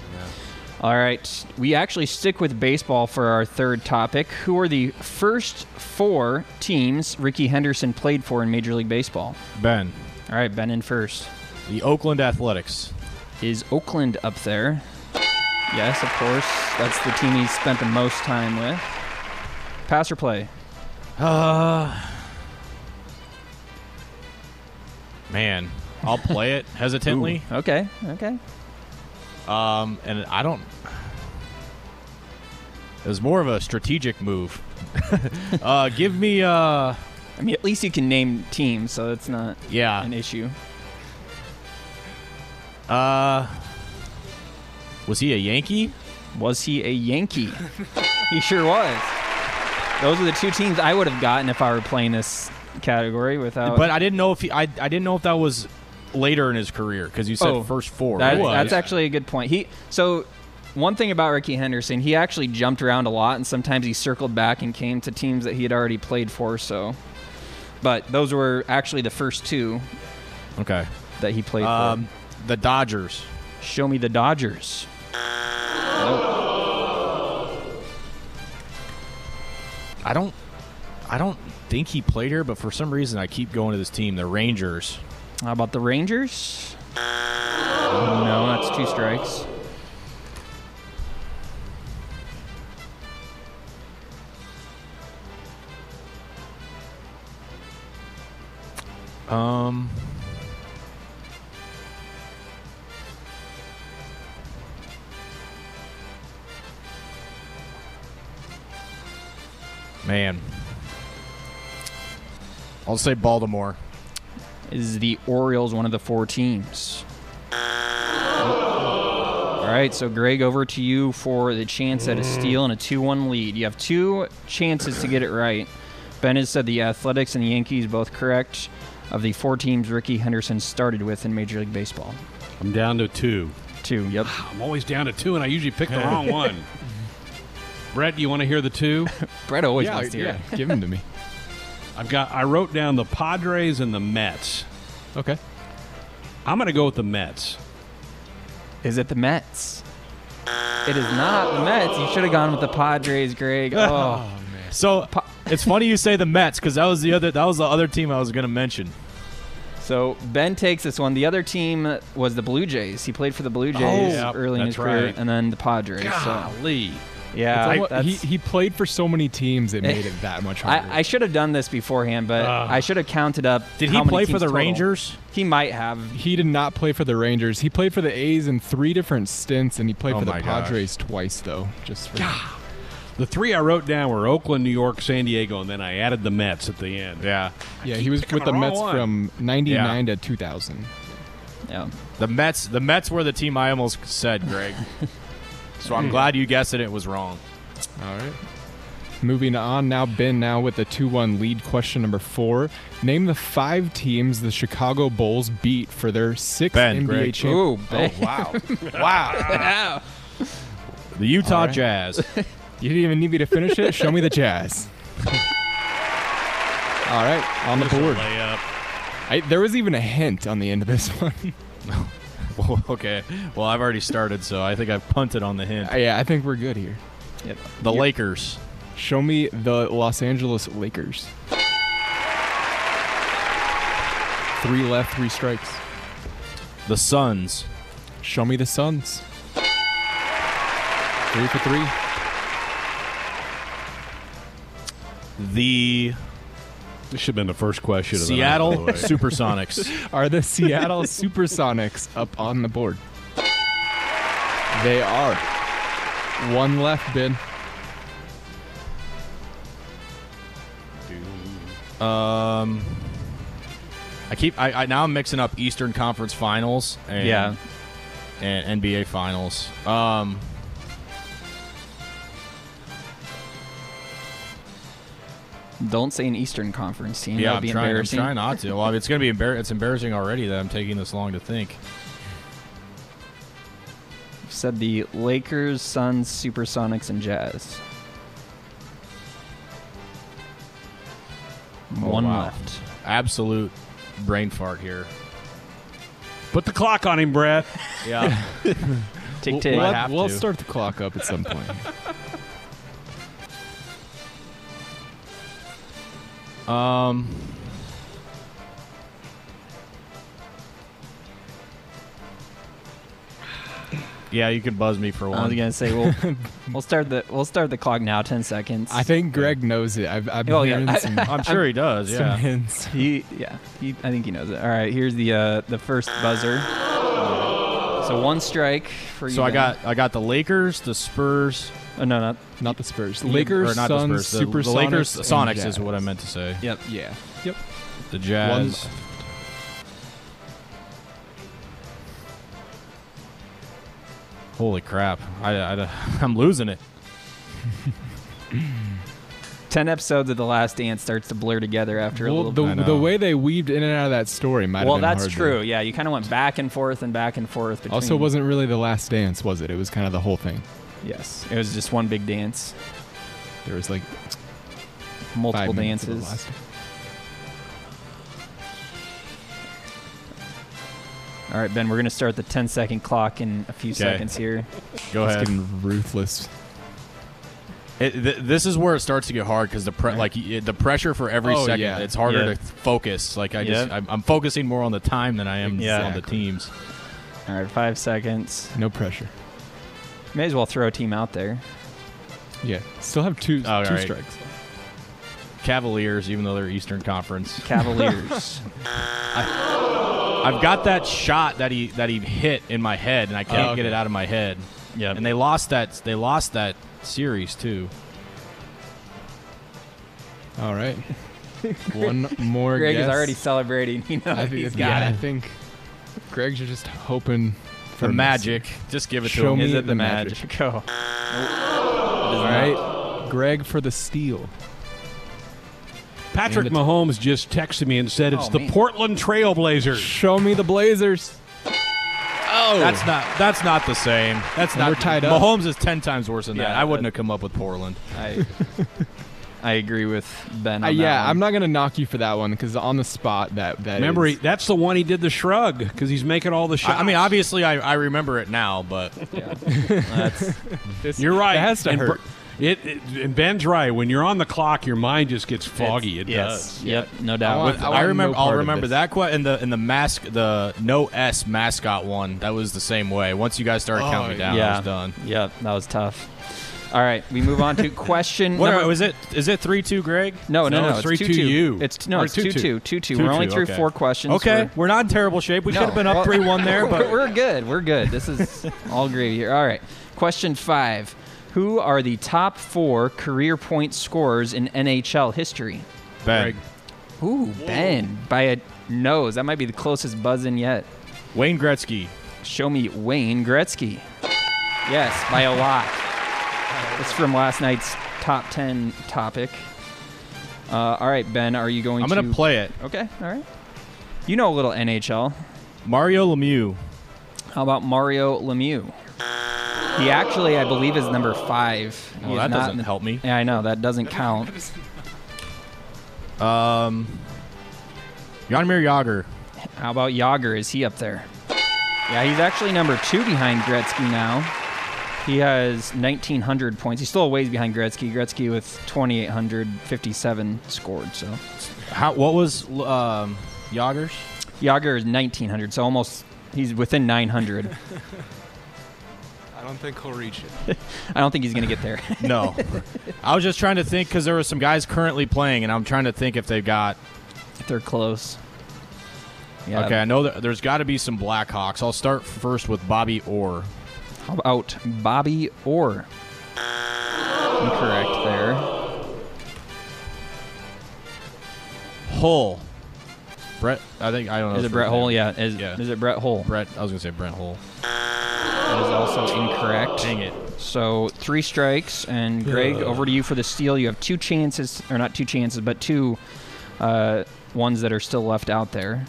S8: All right. We actually stick with baseball for our third topic. Who are the first four teams Rickey Henderson played for in Major League Baseball?
S4: Ben,
S8: All right, Ben in first.
S4: the Oakland Athletics.
S8: Is Oakland up there? Yes, of course. That's the team he's spent the most time with. Pass or play?
S4: Uh, man, I'll play it hesitantly.
S8: Okay, okay.
S4: Um, and I don't. It was more of a strategic move. uh, give me uh,
S8: I mean, at least you can name teams, so it's not
S4: yeah.
S8: an issue.
S4: Uh, was he a Yankee?
S8: Was he a Yankee? he sure was. Those are the two teams I would have gotten if I were playing this category without.
S4: But I didn't know if he. I, I didn't know if that was later in his career because you said
S8: Oh,
S4: first four.
S8: That- that's actually a good point. He so one thing about Rickey Henderson, he actually jumped around a lot, and sometimes he circled back and came to teams that he had already played for. So, but those were actually the first two
S4: okay.
S8: that he played
S4: Um, the Dodgers.
S8: for. Show me the Dodgers.
S4: I don't. I don't think he played here, but for some reason I keep going to this team, the Rangers.
S8: How about the Rangers? No, that's two strikes.
S4: Um. Man. I'll say Baltimore.
S8: Is the Orioles one of the four teams? All right, so Greg, over to you for the chance at a steal and a 2 1 lead. You have two chances to get it right. Ben has said the Athletics and the Yankees both correct of the four teams Rickey Henderson started with in Major League Baseball.
S3: I'm down to two.
S8: Two, yep.
S3: Ah, I'm always down to two, and I usually pick the wrong one. Brett, do you want to hear the two?
S8: Brett always
S9: yeah,
S8: wants to hear
S9: yeah.
S8: it.
S9: Give them to me.
S3: I've got. I wrote down the Padres and the Mets.
S9: Okay.
S3: I'm going to go with the Mets.
S8: Is it the Mets? It is not the Mets. You should have gone with the Padres, Greg. Oh, man.
S4: So it's funny you say the Mets because that was the other that was the other team I was going to mention.
S8: So Ben takes this one. The other team was the Blue Jays. He played for the Blue oh, Jays
S3: yep,
S8: early in his career,
S3: right.
S8: and then the Padres. So
S3: Golly.
S8: yeah,
S9: It's almo- he, he played for so many teams, it made it that much harder.
S8: I, I should have done this beforehand, but I should have counted up.
S4: Did he play for the
S8: total.
S4: Rangers?
S8: He might have.
S9: he did not play for the Rangers. He played for the A's in three different stints, and he played
S4: Oh
S9: for the
S4: my gosh.
S9: Padres twice, though. Just for
S3: The three I wrote down were Oakland, New York, San Diego, and then I added the Mets at the end.
S4: Yeah.
S9: yeah, he was with
S3: the
S9: the Mets
S3: one.
S9: from '99 to 2000.
S8: Yeah.
S4: The Mets the Mets were the team I almost said, Greg. so I'm glad you guessed it. It was wrong.
S9: All right. Moving on now, Ben now with the 2 1 lead. Question number four. Name the five teams the Chicago Bulls beat for their sixth
S4: Ben,
S9: NBA
S4: Greg.
S9: champion.
S8: Ooh, Ben.
S4: Oh, wow. wow. The Utah
S9: All right.
S4: Jazz.
S9: You didn't even need me to finish it? Show me the Jazz. All right, on the board.
S3: Layup.
S9: I, there was even a hint on the end of this one.
S4: Well, okay. Well, I've already started, so I think I've punted on the hint.
S9: Uh, yeah, I think we're good here.
S8: Yep.
S4: The Lakers.
S9: Show me the Los Angeles Lakers. Three left, three strikes.
S4: The Suns.
S9: Show me the Suns. Three for three.
S4: The
S3: This should have been the first question. of the night,
S4: Seattle
S3: by the way.
S4: Supersonics.
S9: Are the Seattle Supersonics up on the board? They are. One left, Ben.
S4: Um, I keep. I, I now I'm mixing up Eastern Conference Finals and
S8: Yeah.
S4: and NBA Finals. Um,
S8: Don't say an Eastern Conference team.
S4: yeah,
S8: that would
S4: I'm
S8: be
S4: trying, I'm trying not to. Well, it's gonna be embar- It's embarrassing already that I'm taking this long to think.
S8: Said the Lakers, Suns, Supersonics, and Jazz. Oh, One
S4: Oh, wow.
S8: left.
S4: Absolute brain fart here.
S3: Put the clock on him, Brett.
S4: Yeah.
S8: Tick
S9: We'll,
S8: tick.
S9: we'll, we'll start the clock up at some point.
S4: um. Yeah, you can buzz me for one.
S8: I was gonna say we'll we'll start the we'll start the clock now. Ten seconds.
S9: I think Greg knows it. I've, I've
S8: oh, yeah.
S9: some,
S4: I'm sure he does.
S9: some
S4: Yeah.
S9: hints.
S8: he yeah he I think he knows it. All right, here's the uh, the first buzzer. So one strike for you.
S4: So I
S8: Ben.
S4: got I got the Lakers, the Spurs,
S8: oh no not
S9: Not the Spurs. Lakers,
S4: or not
S9: Suns,
S4: the Spurs. The,
S9: Supersonics,
S4: the Lakers,
S9: and
S4: Sonics
S9: Jazz.
S4: is what I meant to say.
S8: yep
S9: Yeah. Yep.
S4: The Jazz.
S9: left.
S4: Holy crap! I, I, I'm losing it.
S8: Ten episodes of The Last Dance starts to blur together after a little
S9: the,
S8: bit.
S9: the way they weaved in and out of that story might
S8: Well,
S9: have been
S8: that's
S9: hard to-
S8: true. Yeah, you kind of went back and forth and back and forth. Between,
S9: Also, wasn't really the last dance, was it? It was kind of the whole thing.
S8: Yes, it was just one big dance,
S9: There was like
S8: multiple
S9: five minutes of the
S8: dances.
S9: last-
S8: All right, Ben, we're gonna start the 10 second clock in a few
S4: Okay.
S8: seconds here.
S4: Go
S9: It's
S4: ahead.
S9: getting ruthless.
S4: It, th- this is where it starts to get hard because the pre- like y- the pressure for every
S9: Oh,
S4: second.
S9: yeah.
S4: It's harder
S8: Yeah.
S4: to focus. Like I just
S8: Yeah.
S4: I'm, I'm focusing more on the time than I am
S8: Yeah.
S4: on the teams.
S8: All right, five seconds.
S9: No pressure.
S8: May as well throw a team out there.
S9: Yeah. Still have two oh,
S4: All
S9: two
S4: right.
S9: strikes.
S4: Cavaliers, even though they're Eastern Conference.
S8: Cavaliers.
S4: I've got that shot that he that he hit in my head, and I can't
S9: Oh,
S4: get it out of my head.
S8: yeah,
S4: And they lost that. They lost that series too.
S9: All right. One more
S8: Greg
S9: guess.
S8: is already celebrating. You know,
S9: I think,
S8: he's
S9: yeah,
S8: got
S9: I
S8: it.
S9: think Greg's just hoping for
S4: The magic. Just give it to
S9: Show
S4: him.
S9: me
S8: Is it the
S9: the
S8: magic?
S9: magic.
S8: Go.
S9: All right. Greg for the steal.
S2: Patrick
S9: And the-
S2: Mahomes just texted me and said it's
S8: Oh,
S2: the
S8: man.
S2: Portland Trailblazers.
S9: Show me the Blazers.
S4: Oh, that's not. That's not the same. That's
S9: And
S4: not.
S9: we're tied up.
S4: Mahomes is ten times worse than that.
S8: Yeah,
S4: I wouldn't
S8: that-
S4: have come up with Portland.
S8: I I agree with Ben.
S9: Uh, yeah,
S8: that
S9: I'm not gonna knock you for that one because on the spot that that
S2: Remember,
S9: is-
S2: he, that's the one he did the shrug because he's making all the shots.
S4: I, I mean, obviously, I, I remember it now, but
S8: That's,
S9: this-
S2: you're right.
S9: It has to
S2: and
S9: hurt.
S2: Br- It, it and Ben's right. When you're on the clock, your mind just gets foggy. It
S8: yes.
S2: does.
S8: Yep. No doubt.
S9: want-
S4: I,
S9: want
S4: remember.
S9: no
S4: I'll remember that quite in the in the mask the no S mascot one. That was the same way. Once you guys started
S9: Oh,
S4: counting me down, I
S8: yeah.
S4: was done.
S8: Yep. That was tough. All right, we move on to question.
S4: What
S8: number,
S4: are, was it? Is it three two, Greg?
S8: No, no,
S2: No,
S8: no.
S2: it's
S8: It's
S2: 3-2
S8: two two.
S2: you.
S8: It's no,
S2: Or
S8: it's two
S2: 2-2.
S8: two. Two two. We're only through
S4: okay.
S8: four questions.
S4: Okay,
S8: We're-
S4: we're not in terrible shape. We
S8: No,
S4: should have been up
S8: well,
S4: three one there,
S8: we're-
S4: but
S8: we're good. We're good. This is all gravy here. All right. Question five: Who are the top four career point scorers in NHL history?
S4: Ben
S8: Ooh, Ben by a nose. That might be the closest buzz in yet.
S4: Wayne Gretzky.
S8: Show me Wayne Gretzky. Yes, by a lot. It's from last night's top ten topic. Uh, all right, Ben, are you going
S4: I'm
S8: to?
S4: gonna play it.
S8: Okay, all right. You know a little NHL.
S4: Mario Lemieux.
S8: How about Mario Lemieux? He actually, I believe, is number five.
S4: Well, that doesn't
S8: the-
S4: help me.
S8: Yeah, I know that doesn't count.
S4: Um, Jaromir Jagr.
S8: How about Jagr? Is he up there? Yeah, he's actually number two behind Gretzky now. He has 1,900 points. He's still a ways behind Gretzky. Gretzky with 2,857 scored. So
S4: How? What was um, Jagr's?
S8: Jagr is 1,900. So almost he's within 900.
S9: I don't think he'll reach it.
S8: I don't think he's gonna get there.
S4: No, I was just trying to think because there were some guys currently playing, and I'm trying to think if they've got.
S8: if they're close. Yeah.
S4: Okay, I know that there's got to be some Blackhawks. I'll start first with Bobby Orr.
S8: How about Bobby Orr? Incorrect there.
S4: Hull. Brett. I think I don't know.
S8: Is it Brett
S4: name.
S8: Yeah. Is,
S4: Yeah.
S8: is it Brett Hull?
S4: Brett. I was gonna say Brent Hull.
S8: That is also incorrect.
S4: Dang it.
S8: So three strikes, and Greg, over to you for the steal. You have two chances, or not two chances, but two uh, ones that are still left out there.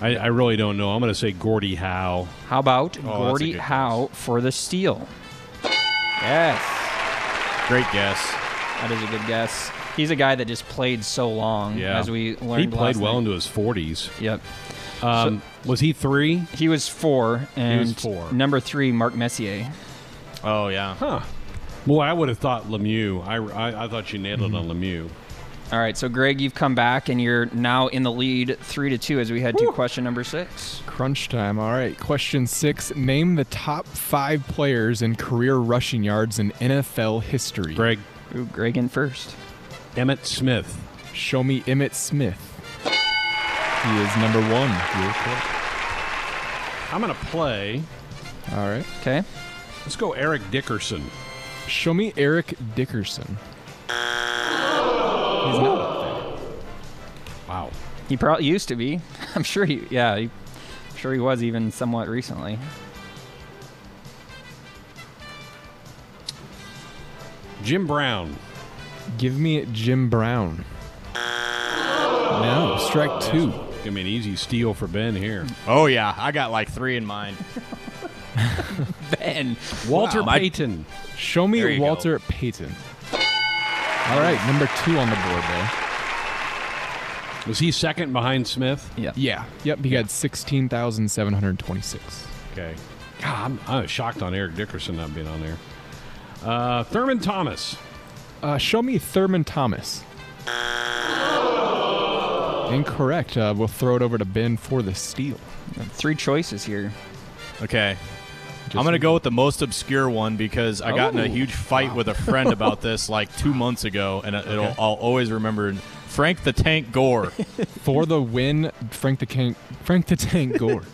S2: I, I really don't know. I'm going to say Gordie Howe.
S8: How about
S4: Oh, that's a
S8: Gordie
S4: good
S8: Howe for the steal? Yes,
S4: Great guess.
S8: that is a good guess. He's a guy that just played so long,
S2: Yeah.
S8: as we learned.
S2: He played
S8: last
S2: well
S8: night.
S2: into his 40s.
S8: Yep.
S2: Um, was he three?
S8: He was four, and
S2: was four.
S8: number three, Mark Messier.
S4: Oh yeah.
S2: Huh. Well, I would have thought Lemieux. I, I, I thought you nailed it on Lemieux.
S8: All right, so Greg, you've come back, and you're now in the lead, three to two, as we head to question number six.
S9: Crunch time. All right. Question six. Name the top five players in career rushing yards in NFL history.
S2: Greg
S8: Ooh, Greg in first.
S2: Emmitt Smith.
S9: Show me Emmitt Smith. He is number one. You're.
S2: I'm going to play.
S9: All right.
S8: Okay.
S2: Let's go Eric Dickerson.
S9: Show me Eric Dickerson. He's not up there.
S2: Wow.
S8: He probably used to be. I'm sure he. Yeah, he, I'm sure he was even somewhat recently.
S2: Jim Brown.
S9: Give me Jim Brown. No, strike oh, two.
S3: Give me an easy steal for Ben here.
S4: Oh yeah, I got like three in mind.
S8: Ben.
S3: Walter
S4: Wow.
S3: Payton.
S9: Show me
S4: There you
S9: Walter Payton. All right, number two on the board there.
S3: Was he second behind Smith?
S8: Yeah.
S9: Yeah. Yep. He had sixteen thousand seven hundred twenty-six.
S3: Okay. God, I'm, I was shocked on Eric Dickerson not being on there. Uh, Thurman Thomas.
S9: Uh, show me Thurman Thomas. Incorrect. Uh, we'll throw it over to Ben for the steal.
S8: Three choices here.
S4: Okay. I'm gonna go with the most obscure one because I got in a
S8: Oh.
S4: huge fight with a friend about this like two months ago, and it'll, I'll always remember. Frank the Tank Gore.
S9: For the win, Frank the Tank, Frank the Tank Gore.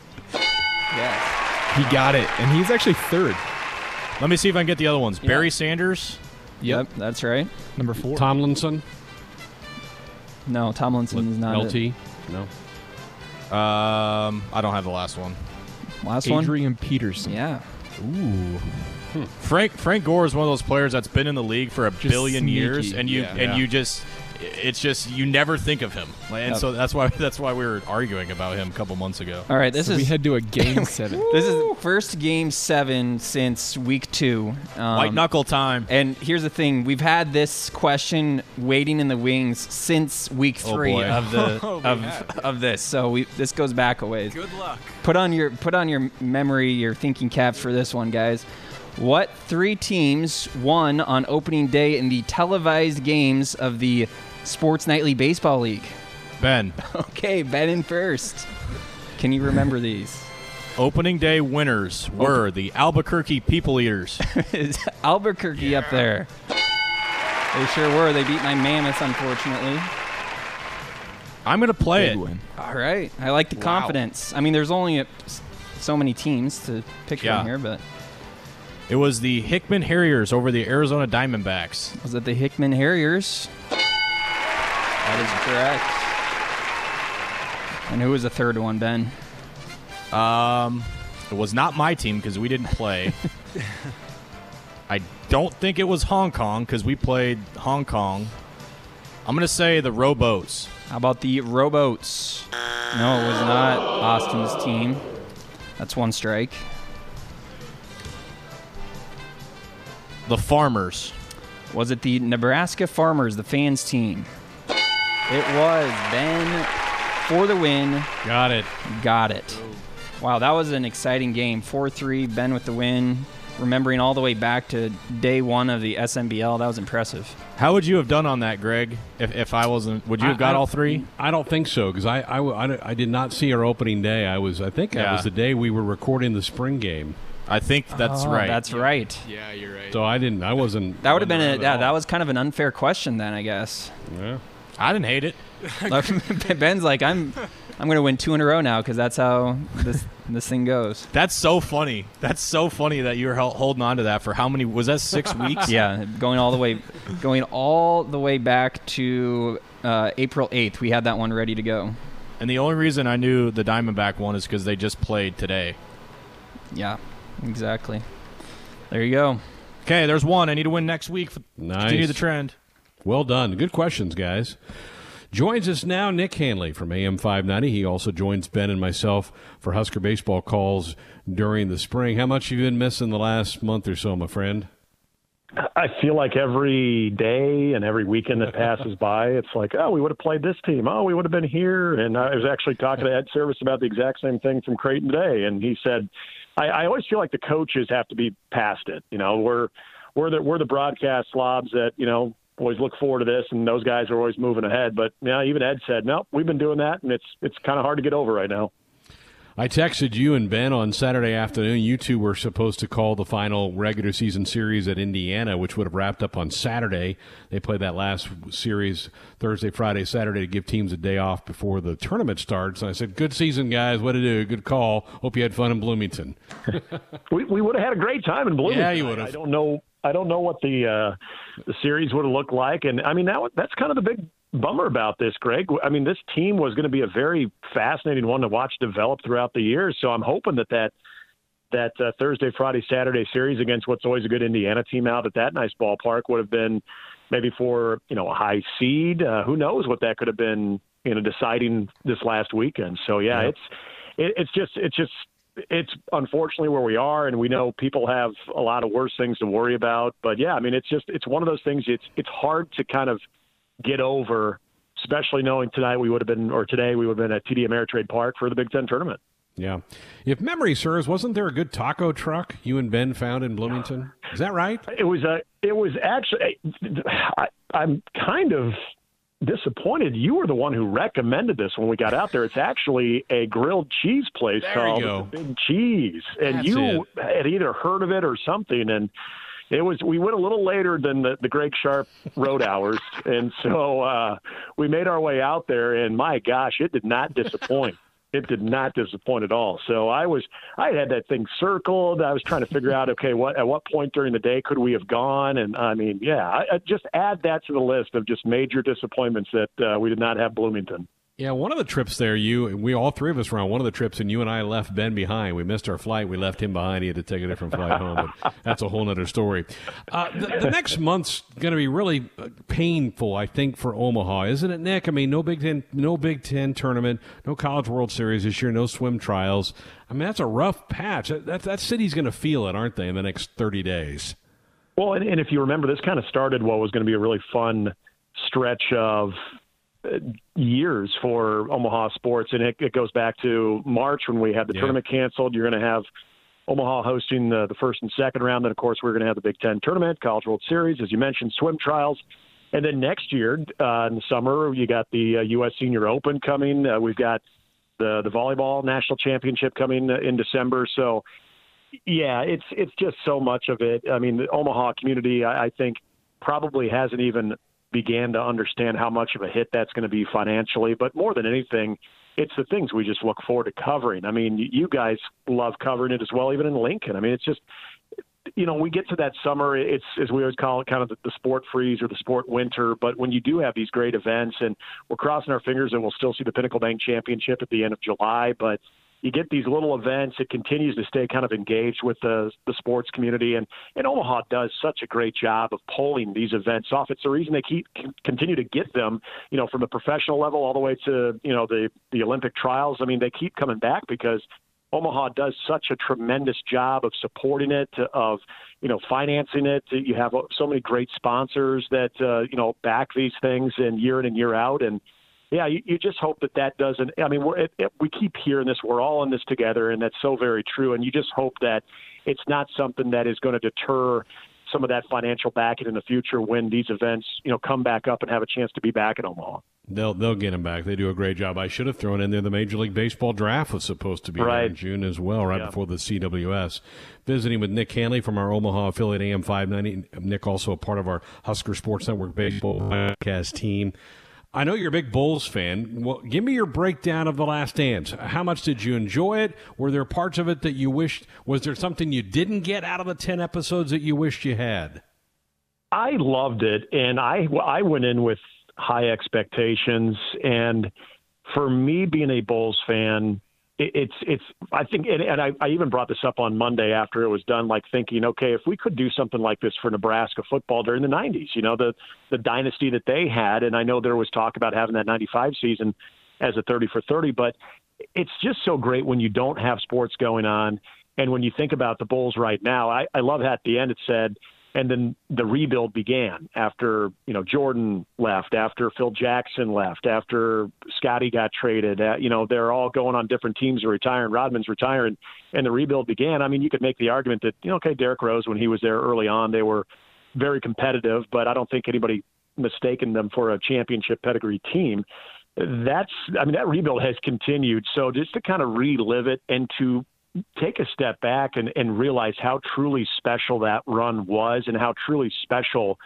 S8: Yes.
S9: he got it, and he's actually third.
S4: Let me see if I can get the other ones. Barry Sanders.
S8: Yep, that's right.
S9: Number four.
S3: Tomlinson.
S8: No, Tomlinson is not
S3: LT.
S8: it.
S3: No.
S4: Um, I don't have the last one.
S8: Last one.
S9: Adrian Peterson.
S8: Yeah.
S4: Ooh. Hmm. Frank Frank Gore is one of those players that's been in the league for a billion
S9: sneaky,
S4: years, and you
S9: yeah.
S4: and
S3: Yeah.
S4: you just it's just you never think of him, and
S8: Yep.
S4: so that's why that's why we were arguing about him a couple months ago.
S8: All right. This
S9: So
S8: is
S9: we head to a game seven.
S8: this is first game seven since week two. Um,
S4: White knuckle time.
S8: And here's the thing: we've had this question waiting in the wings since week
S4: Oh,
S8: three
S4: boy.
S8: of the of, of this. So we this goes back a ways. Good luck. Put on your put on your memory, your thinking caps for this one, guys. What three teams won on opening day in the televised games of the Sports Nightly Baseball League?
S4: Ben,
S8: Okay, Ben in first. Can you remember these?
S4: opening day winners were the Albuquerque People Eaters.
S8: Is Albuquerque up there? They sure were. They beat my Mammoths, unfortunately.
S4: I'm gonna play
S9: Big
S4: it.
S9: win.
S8: All right. I like the
S4: Wow.
S8: confidence. I mean, there's only a, so many teams to pick
S4: Yeah.
S8: from here, but
S4: It was the Hickman Harriers over the Arizona Diamondbacks.
S8: was it the Hickman Harriers? That is correct. And who was the third one, Ben?
S4: Um, it was not my team because we didn't play. I don't think it was Hong Kong because we played Hong Kong. I'm gonna say the Rowboats.
S8: How about the Rowboats? No, it was not Austin's team. That's one strike.
S4: The Farmers.
S8: Was it the Nebraska Farmers, the fans team? It was Ben for the win.
S3: Got it.
S8: Got it. Wow, that was an exciting game. 4 3, Ben with the win. Remembering all the way back to day one of the SNBL, that was impressive.
S4: How would you have done on that, Greg? If, if I wasn't, would you have
S3: I-
S4: got
S3: I
S4: all three?
S3: I don't think so because I, I, I, did not see our opening day. I was I think that was the day we were recording the spring game.
S4: I think that's
S8: Oh,
S4: right.
S8: That's right.
S9: Yeah, you're right.
S3: So I didn't. I wasn't.
S8: That would have been a, yeah,
S3: at
S8: that was kind of an unfair question then, I guess.
S3: Yeah.
S4: I didn't hate it.
S8: Ben's like, I'm I'm going to win two in a row now because that's how this this thing goes.
S4: That's so funny. That's so funny that you were hel- holding on to that for how many? Was that six weeks?
S8: Yeah, going all the way, going all the way back to uh, April 8th. We had that one ready to go.
S4: And the only reason I knew the Diamondback one is because they just played today.
S8: Yeah, exactly. There you go.
S4: Okay, there's one. I need to win next week. f-
S3: Nice.
S4: Continue the trend.
S3: Well done. Good questions, guys. Joins us now Nick Hanley from AM 590. He also joins Ben and myself for Husker baseball calls during the spring. How much have you been missing the last month or so, my friend?
S10: I feel like every day and every weekend that passes by, it's like, oh, we would have played this team. Oh, we would have been here. And I was actually talking to Ed Servais about the exact same thing from Creighton today, and he said, I, I always feel like the coaches have to be past it. You know, we're we're the we're the broadcast slobs that you know always look forward to this, and those guys are always moving ahead. But yeah, even Ed said, no, we've been doing that, and it's it's kind of hard to get over right now.
S3: I texted you and Ben on Saturday afternoon. You two were supposed to call the final regular season series at Indiana, which would have wrapped up on Saturday. They played that last series Thursday, Friday, Saturday to give teams a day off before the tournament starts. And I said, Good season, guys. What to do? Good call. Hope you had fun in Bloomington.
S10: we, we would have had a great time in Bloomington.
S3: Yeah, you would have.
S10: I don't know. I don't know what the uh, the series would have looked like, and I mean that that's kind of the big bummer about this, Greg. I mean, this team was going to be a very fascinating one to watch develop throughout the year. So I'm hoping that that that uh, Thursday, Friday, Saturday series against what's always a good Indiana team out at that nice ballpark would have been, maybe for you know a high seed. Uh, who knows what that could have been, you know, deciding this last weekend. So yeah,
S3: Yeah.
S10: it's it, it's just it's just it's unfortunately where we are, and we know people have a lot of worse things to worry about. But yeah, I mean, it's just it's one of those things. It's it's hard to kind of get over, especially knowing tonight we would have been or today we would have been at TD Ameritrade Park for the Big Ten tournament.
S3: Yeah. If memory serves, wasn't there a good taco truck you and Ben found in Bloomington? Is that right?
S10: It was a. It was actually. I, I'm kind of disappointed. You were the one who recommended this when we got out there. It's actually a grilled cheese place
S3: There
S10: called. Big Cheese, and
S3: That's
S10: you had either heard of it or something, and. It was. We went a little later than the, the Greg Sharpe road hours, and so uh, we made our way out there. And my gosh, it did not disappoint. it did not disappoint at all. So I was, I had that thing circled. I was trying to figure out, okay, what at what point during the day could we have gone? And I mean, yeah, I, I just add that to the list of just major disappointments that uh, we did not have Bloomington.
S3: Yeah, one of the trips there, you we all three of us were on one of the trips, and you and I left Ben behind. We missed our flight. We left him behind. He had to take a different flight home. But that's a whole other story. Uh, the, the next month's going to be really uh, painful, I think, for Omaha, isn't it, Nick? I mean, no Big Ten, no Big Ten tournament, no College World Series this year, no swim trials. I mean, that's a rough patch. That that, that city's going to feel it, aren't they, in the next thirty days?
S10: Well, and, and if you remember, this kind of started what was going to be a really fun stretch of years for Omaha sports, and it, it goes back to March when we had the
S3: Yeah.
S10: tournament canceled. You're going to have Omaha hosting the, the first and second round. Then, of course, we're going to have the Big Ten tournament, College World Series, as you mentioned, swim trials. And then next year uh, in the summer, you got the uh, U.S. Senior Open coming. Uh, we've got the the volleyball national championship coming uh, in December. So, yeah, it's it's just so much of it. I mean, the Omaha community, I, I think, probably hasn't even began to understand how much of a hit that's going to be financially. But more than anything, it's the things we just look forward to covering. I mean, you guys love covering it as well, even in Lincoln. I mean, it's just you know, we get to that summer, it's as we always call it, kind of the, the sport freeze or the sport winter. But when you do have these great events, and we're crossing our fingers, and we'll still see the Pinnacle Bank Championship at the end of July, but you get these little events. It continues to stay kind of engaged with the the sports community, and and Omaha does such a great job of pulling these events off. It's the reason they keep continue to get them, you know, from the professional level all the way to you know the the Olympic trials. I mean, they keep coming back because Omaha does such a tremendous job of supporting it, of you know financing it. You have so many great sponsors that uh, you know back these things and year in and year out, and yeah, you, you just hope that that doesn't. I mean, we're, it, it, we keep hearing this. We're all in this together, and that's so very true. And you just hope that it's not something that is going to deter some of that financial backing in the future when these events, you know, come back up and have a chance to be back in Omaha.
S3: They'll they'll get him back. They do a great job. I should have thrown in there the Major League Baseball draft was supposed to be
S10: Right.
S3: in June as well, right
S10: Yeah.
S3: before the CWS. Visiting with Nick Hanley from our Omaha affiliate AM five ninety. Nick also a part of our Husker Sports Network baseball podcast team. I know you're a big Bulls fan. Well, give me your breakdown of the Last Dance. How much did you enjoy it? Were there parts of it that you wished? Was there something you didn't get out of the ten episodes that you wished you had?
S10: I loved it, and I I went in with high expectations, and for me being a Bulls fan, it's it's I think, and, and I, I even brought this up on Monday after it was done, like thinking, okay, if we could do something like this for Nebraska football during the '90s, you know, the the dynasty that they had, and I know there was talk about having that '95 season as a 30 for 30, but it's just so great when you don't have sports going on. And when you think about the Bulls right now, I, I love how at the end it said, and then the rebuild began after you know Jordan left, after Phil Jackson left, after Scottie got traded. Uh, you know they're all going on different teams retiring. Rodman's retiring, and the rebuild began. I mean, you could make the argument that you know, okay, Derrick Rose when he was there early on, they were very competitive, but I don't think anybody mistaken them for a championship pedigree team. That's, I mean, that rebuild has continued. So just to kind of relive it and to take a step back and, and realize how truly special that run was and how truly special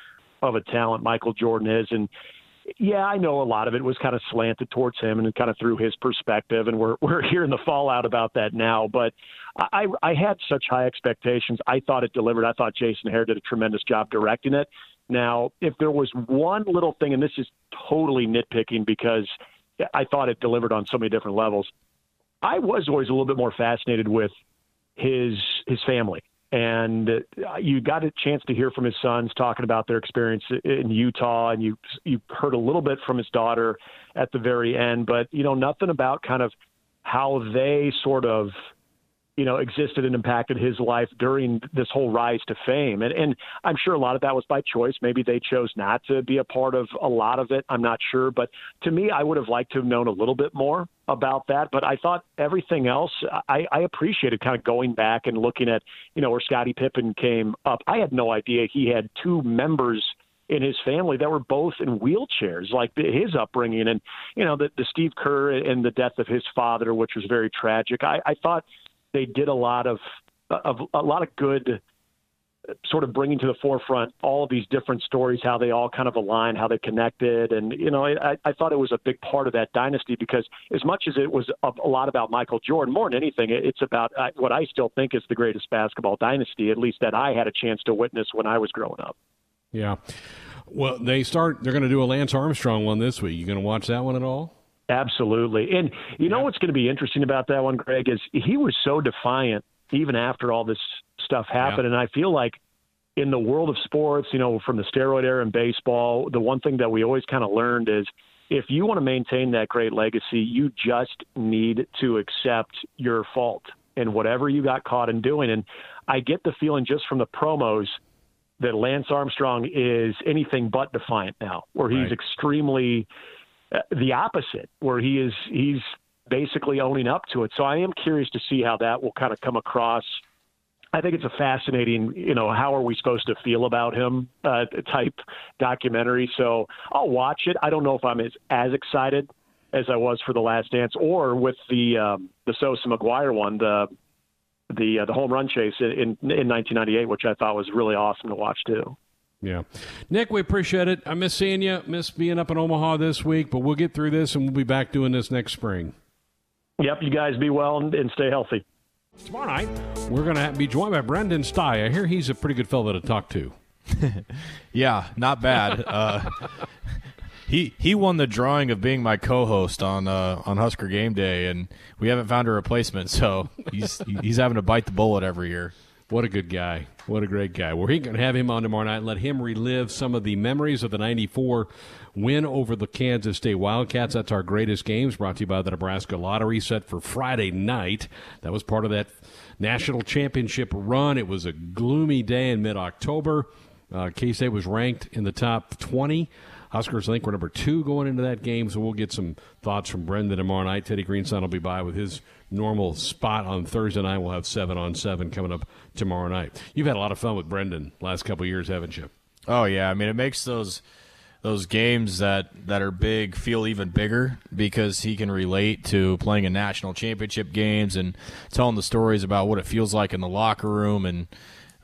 S10: of a talent Michael Jordan is. And yeah, I know a lot of it was kind of slanted towards him and kind of through his perspective, and we're we're hearing the fallout about that now. But I I had such high expectations. I thought it delivered. I thought Jason Hehir did a tremendous job directing it. Now, if there was one little thing, and this is totally nitpicking because I thought it delivered on so many different levels. I was always a little bit more fascinated with his his family. And uh, you got a chance to hear from his sons talking about their experience in Utah, and you you heard a little bit from his daughter at the very end, but you know nothing about kind of how they sort of you know, existed and impacted his life during this whole rise to fame. And, and I'm sure a lot of that was by choice. Maybe they chose not to be a part of a lot of it. I'm not sure. But to me, I would have liked to have known a little bit more about that. But I thought everything else, I, I appreciated kind of going back and looking at, you know, where Scottie Pippen came up. I had no idea he had two members in his family that were both in wheelchairs, like his upbringing, and you know the, the Steve Kerr and the death of his father, which was very tragic. I, I thought they did a lot of, of a lot of good sort of bringing to the forefront all of these different stories, how they all kind of align, how they connected. And, you know, I, I thought it was a big part of that dynasty because as much as it was a, a lot about Michael Jordan, more than anything, it's about uh, what I still think is the greatest basketball dynasty, at least that I had a chance to witness when I was growing up.
S3: Yeah. Well, they start, they're going to do a Lance Armstrong one this week. You going to watch that one at all?
S10: Absolutely. And you know what's going to be interesting about that one, Greg, is he was so defiant even after all this stuff happened. Yeah. And I feel like in the world of sports, you know, from the steroid era in baseball, the one thing that we always kind of learned is if you want to maintain that great legacy, you just need to accept your fault and whatever you got caught in doing. And I get the feeling just from the promos that Lance Armstrong is anything but defiant now, where he's right. extremely the opposite, where he is he's basically owning up to it. So I am curious to see how that will kind of come across. I think it's a fascinating, you know, how are we supposed to feel about him uh, type documentary. So I'll watch it. I don't know if I'm as as excited as I was for the Last Dance or with the um, the Sosa McGwire one, the the uh, the home run chase in in 1998, which I thought was really awesome to watch too.
S3: Yeah. Nick, we appreciate it. I miss seeing you, miss being up in Omaha this week, but we'll get through this and we'll be back doing this next spring.
S10: Yep, you guys be well and, stay healthy.
S3: Tomorrow night, we're going to be joined by Brendan Stai. I hear he's a pretty good fellow to talk to.
S4: yeah, not bad. Uh, he he won the drawing of being my co-host on uh, on Husker Game Day, and we haven't found a replacement, so he's he's having to bite the bullet every year.
S3: What a good guy. What a great guy. We're going to have him on tomorrow night let him relive some of the memories of the 94 win over the Kansas State Wildcats. That's our greatest games brought to you by the Nebraska Lottery set for Friday night. That was part of that national championship run. It was a gloomy day in mid October. Uh, K State was ranked in the top 20. Huskers, I think, were number two going into that game, so we'll get some thoughts from Brendan tomorrow night. Teddy Greenstein will be by with his normal spot on Thursday night. We'll have seven on seven coming up tomorrow night. You've had a lot of fun with Brendan last couple years, haven't you?
S4: Oh yeah, I mean it makes those those games that that are big feel even bigger because he can relate to playing in national championship games and telling the stories about what it feels like in the locker room. And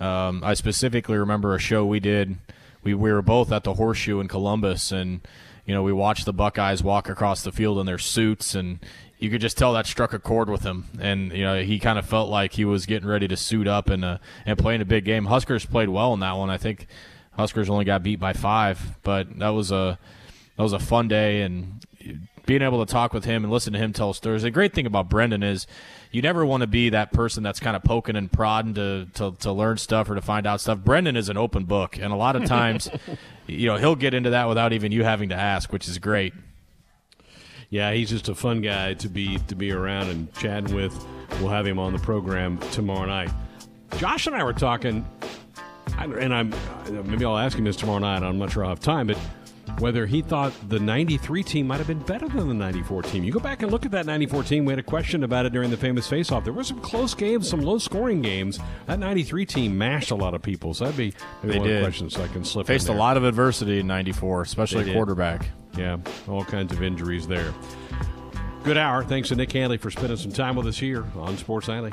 S4: um, I specifically remember a show we did we, we were both at the Horseshoe in Columbus, and you know we watched the Buckeyes walk across the field in their suits, and you could just tell that struck a chord with him, and you know he kind of felt like he was getting ready to suit up and uh, and play in a big game. Huskers played well in that one. I think Huskers only got beat by five, but that was a that was a fun day, and being able to talk with him and listen to him tell stories. The great thing about Brendan is you never want to be that person that's kind of poking and prodding to, to, to learn stuff or to find out stuff. Brendan is an open book, and a lot of times, you know, he'll get into that without even you having to ask, which is great.
S3: Yeah, he's just a fun guy to be to be around and chatting with. We'll have him on the program tomorrow night. Josh and I were talking, and I'm maybe I'll ask him this tomorrow night. I'm not sure I'll have time, but whether he thought the 93 team might have been better than the 94 team. You go back and look at that 94 team. We had a question about it during the famous face-off. There were some close games, some low-scoring games. That 93 team mashed a lot of people. So that'd be maybe
S4: they
S3: one
S4: did.
S3: question so I can slip
S4: Faced
S3: a
S4: lot of adversity in 94, especially quarterback.
S3: Yeah, all kinds of injuries there. Good hour. Thanks to Nick Hanley for spending some time with us here on Sports Nightly.